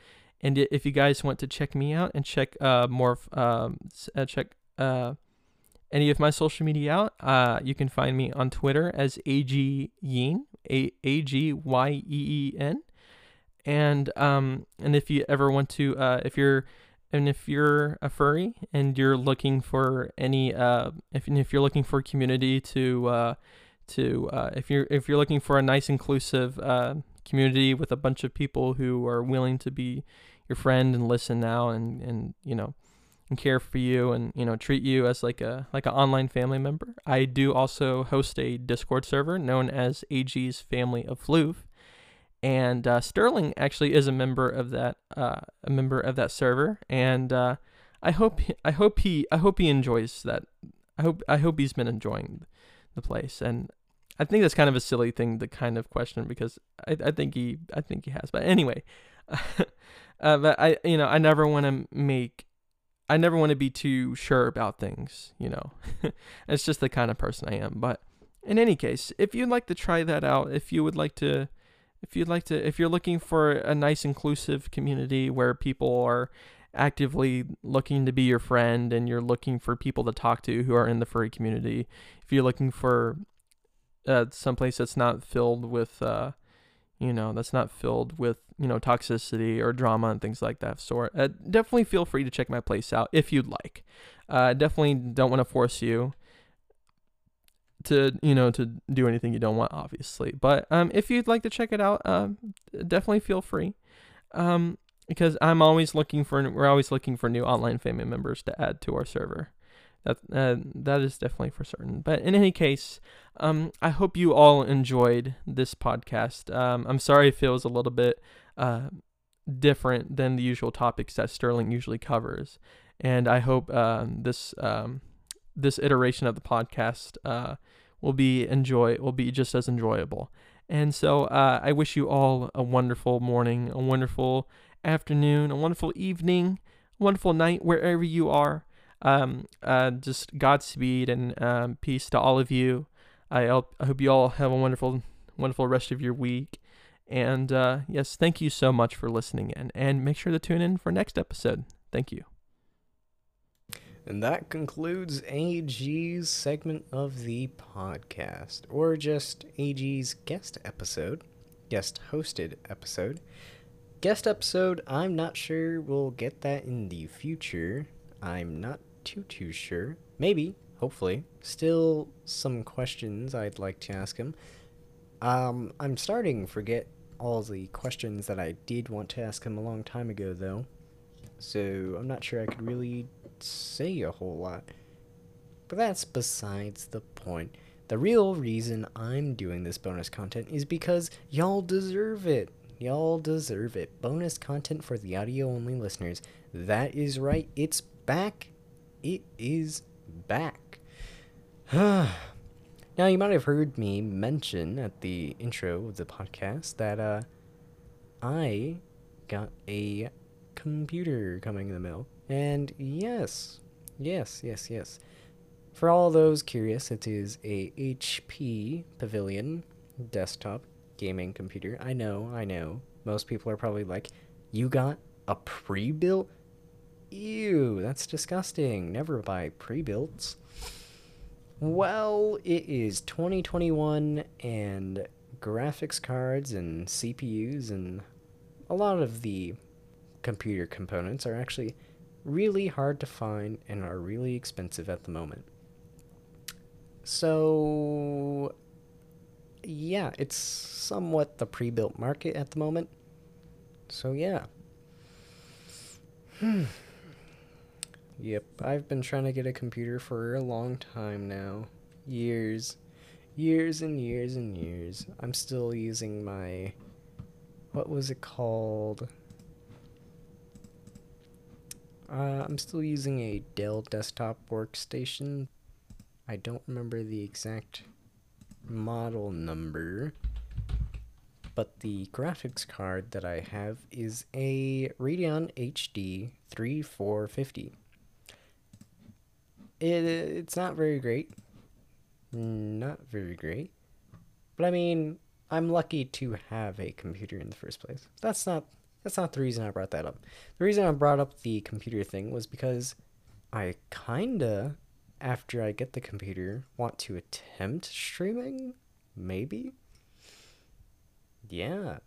and if you guys want to check me out and check uh more um check uh any of my social media out, uh, you can find me on Twitter as ag yeen a a g y e e n. And um and if you ever want to uh if you're and if you're a furry and you're looking for any uh if if you're looking for community to uh to uh if you're if you're looking for a nice inclusive uh community with a bunch of people who are willing to be your friend and listen now and and you know and care for you and you know treat you as like a like an online family member. I do also host a Discord server known as AG's Family of Floof, and uh, Sterling actually is a member of that uh, a member of that server, and uh, I hope I hope he I hope he enjoys that. I hope I hope he's been enjoying the place, and I think that's kind of a silly thing to kind of question because I, I think he I think he has. But anyway, uh, but I you know I never want to make I never want to be too sure about things. You know, it's just the kind of person I am. But in any case, if you'd like to try that out, if you would like to if you'd like to if you're looking for a nice inclusive community where people are actively looking to be your friend and you're looking for people to talk to who are in the furry community if you're looking for uh, someplace that's not filled with uh, you know that's not filled with you know toxicity or drama and things like that sort. Uh, definitely feel free to check my place out if you'd like. Uh, definitely don't want to force you to you know to do anything you don't want obviously. But um if you'd like to check it out um definitely feel free. Um because i'm always looking for we're always looking for new online family members to add to our server. That uh, that is definitely for certain. But in any case um i hope you all enjoyed this podcast. Um i'm sorry if it was a little bit uh different than the usual topics that sterling usually covers and i hope um this um this iteration of the podcast uh, will be enjoy will be just as enjoyable. And so uh, I wish you all a wonderful morning, a wonderful afternoon, a wonderful evening, a wonderful night wherever you are. Um, uh, just Godspeed and um, peace to all of you. I I hope you all have a wonderful, wonderful rest of your week. And uh, yes, thank you so much for listening in. And make sure to tune in for next episode. Thank you. And that concludes AG's segment of the podcast, or just AG's guest episode, guest hosted episode. Guest episode, I'm not sure we'll get that in the future. I'm not too, too sure. Maybe, hopefully. Still some questions I'd like to ask him. Um, I'm starting to forget all the questions that I did want to ask him a long time ago, though. So I'm not sure I could really say a whole lot. But that's besides the point. The real reason I'm doing this bonus content is because y'all deserve it. Y'all deserve it. Bonus content for the audio only listeners. That is right. It's back. It is back. now, you might have heard me mention at the intro of the podcast that uh, I got a computer coming in the mail. And yes, yes, yes, yes. For all those curious, it is a HP Pavilion desktop gaming computer. I know, I know. Most people are probably like, you got a pre-built? Ew, that's disgusting. Never buy pre-builts. Well, it is 2021 and graphics cards and CPUs and a lot of the computer components are actually really hard to find and are really expensive at the moment. So, yeah, it's somewhat the pre built market at the moment. So, yeah. Hmm. Yep, I've been trying to get a computer for a long time now. Years. Years and years and years. I'm still using my. What was it called? Uh, I'm still using a Dell desktop workstation. I don't remember the exact model number, but the graphics card that I have is a Radeon HD 3450. It, it's not very great. Not very great. But I mean, I'm lucky to have a computer in the first place. That's not that's not the reason I brought that up. The reason I brought up the computer thing was because I kinda, after I get the computer, want to attempt streaming? Maybe? Yeah.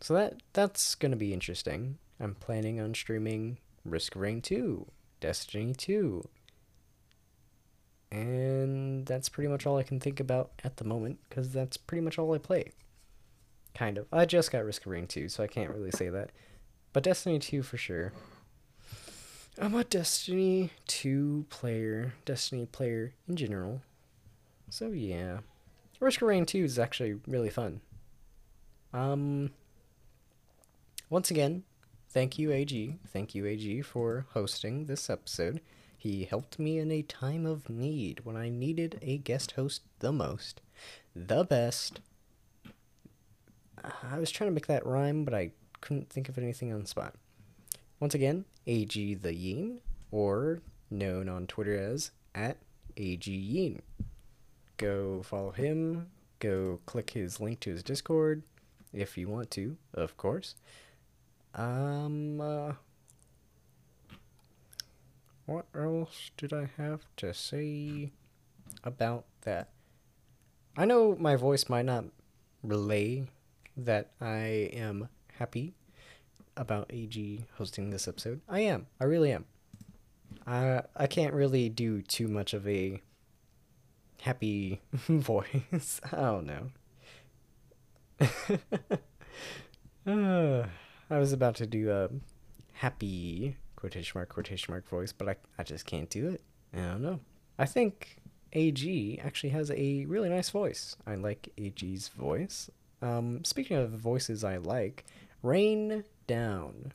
So that that's gonna be interesting. I'm planning on streaming Risk of Rain 2, Destiny 2. And that's pretty much all I can think about at the moment, because that's pretty much all I play. Kind of. I just got Risk of Rain 2, so I can't really say that. But Destiny 2 for sure. I'm a Destiny 2 player, Destiny player in general. So yeah. Risk of Rain 2 is actually really fun. Um once again, thank you AG. Thank you AG for hosting this episode. He helped me in a time of need when I needed a guest host the most. The best I was trying to make that rhyme, but I couldn't think of anything on the spot. Once again, AG the Yeen, or known on Twitter as at AG Yeen. Go follow him. Go click his link to his Discord if you want to, of course. Um, uh, what else did I have to say about that? I know my voice might not relay that I am happy about AG hosting this episode. I am. I really am. I I can't really do too much of a happy voice. I don't know. uh, I was about to do a happy quotation mark quotation mark voice, but I, I just can't do it. I don't know. I think AG actually has a really nice voice. I like AG's voice. Um, speaking of voices I like, Rain Down.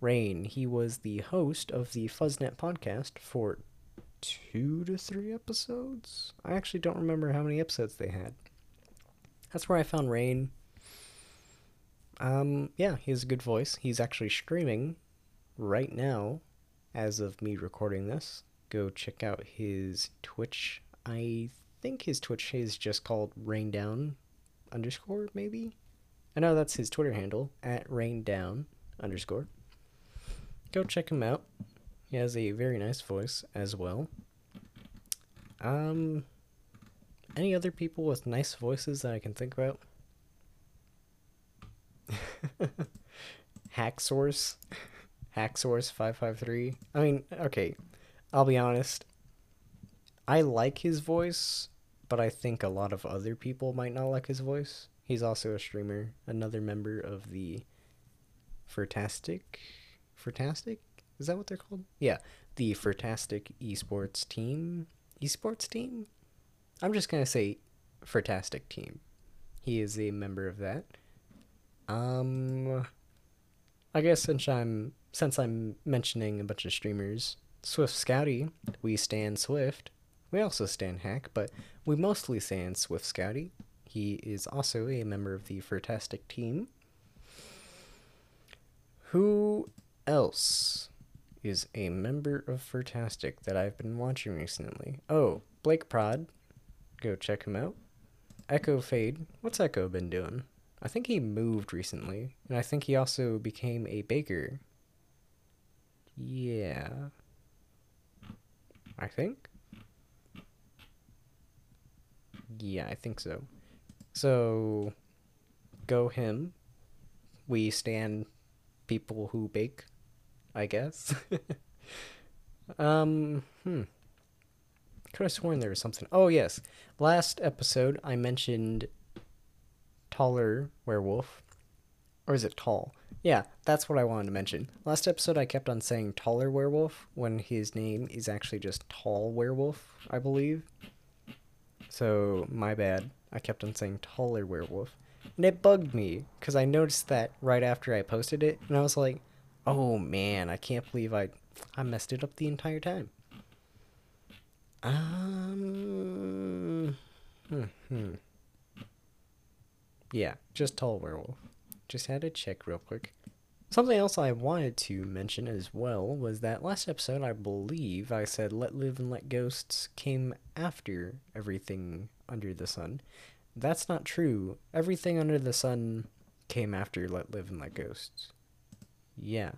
Rain, he was the host of the Fuzznet podcast for two to three episodes. I actually don't remember how many episodes they had. That's where I found Rain. Um, yeah, he has a good voice. He's actually streaming right now as of me recording this. Go check out his Twitch. I think his Twitch is just called Rain Down underscore, maybe? I know that's his Twitter handle, at Rain Down underscore. Go check him out. He has a very nice voice as well. Um, any other people with nice voices that I can think about? Hack Source, Hack Source five five three. I mean, okay, I'll be honest. I like his voice, but I think a lot of other people might not like his voice. He's also a streamer, another member of the Fertastic. Fertastic? Is that what they're called? Yeah, the Fertastic esports team. Esports team? I'm just going to say Fertastic team. He is a member of that. Um I guess since I'm since I'm mentioning a bunch of streamers, Swift Scouty, we stand Swift. We also stand Hack, but we mostly stand Swift Scouty. He is also a member of the Fertastic team. Who else is a member of Fertastic that I've been watching recently? Oh, Blake Prod. Go check him out. Echo Fade. What's Echo been doing? I think he moved recently, and I think he also became a baker. Yeah. I think. Yeah, I think so. So, go him. We stand people who bake, I guess. um, hmm. Could have sworn there was something. Oh, yes. Last episode, I mentioned taller werewolf. Or is it tall? Yeah, that's what I wanted to mention. Last episode, I kept on saying taller werewolf when his name is actually just tall werewolf, I believe. So, my bad. I kept on saying taller werewolf. And it bugged me because I noticed that right after I posted it, and I was like, oh man, I can't believe I, I messed it up the entire time. Um. Hmm. Yeah, just tall werewolf. Just had to check real quick. Something else I wanted to mention as well was that last episode, I believe I said Let Live and Let Ghosts came after everything under the sun. That's not true. Everything under the sun came after Let Live and Let Ghosts. Yeah.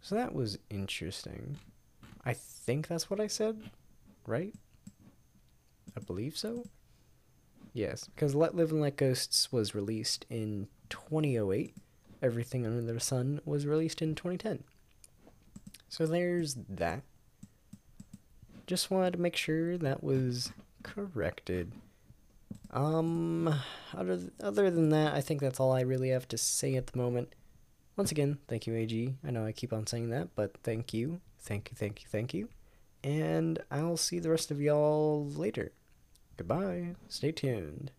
So that was interesting. I think that's what I said, right? I believe so. Yes, because Let Live and Let Ghosts was released in 2008. Everything Under the Sun was released in 2010. So there's that. Just wanted to make sure that was corrected. Um, other, other than that, I think that's all I really have to say at the moment. Once again, thank you, AG. I know I keep on saying that, but thank you. Thank you, thank you, thank you. And I'll see the rest of y'all later. Goodbye. Stay tuned.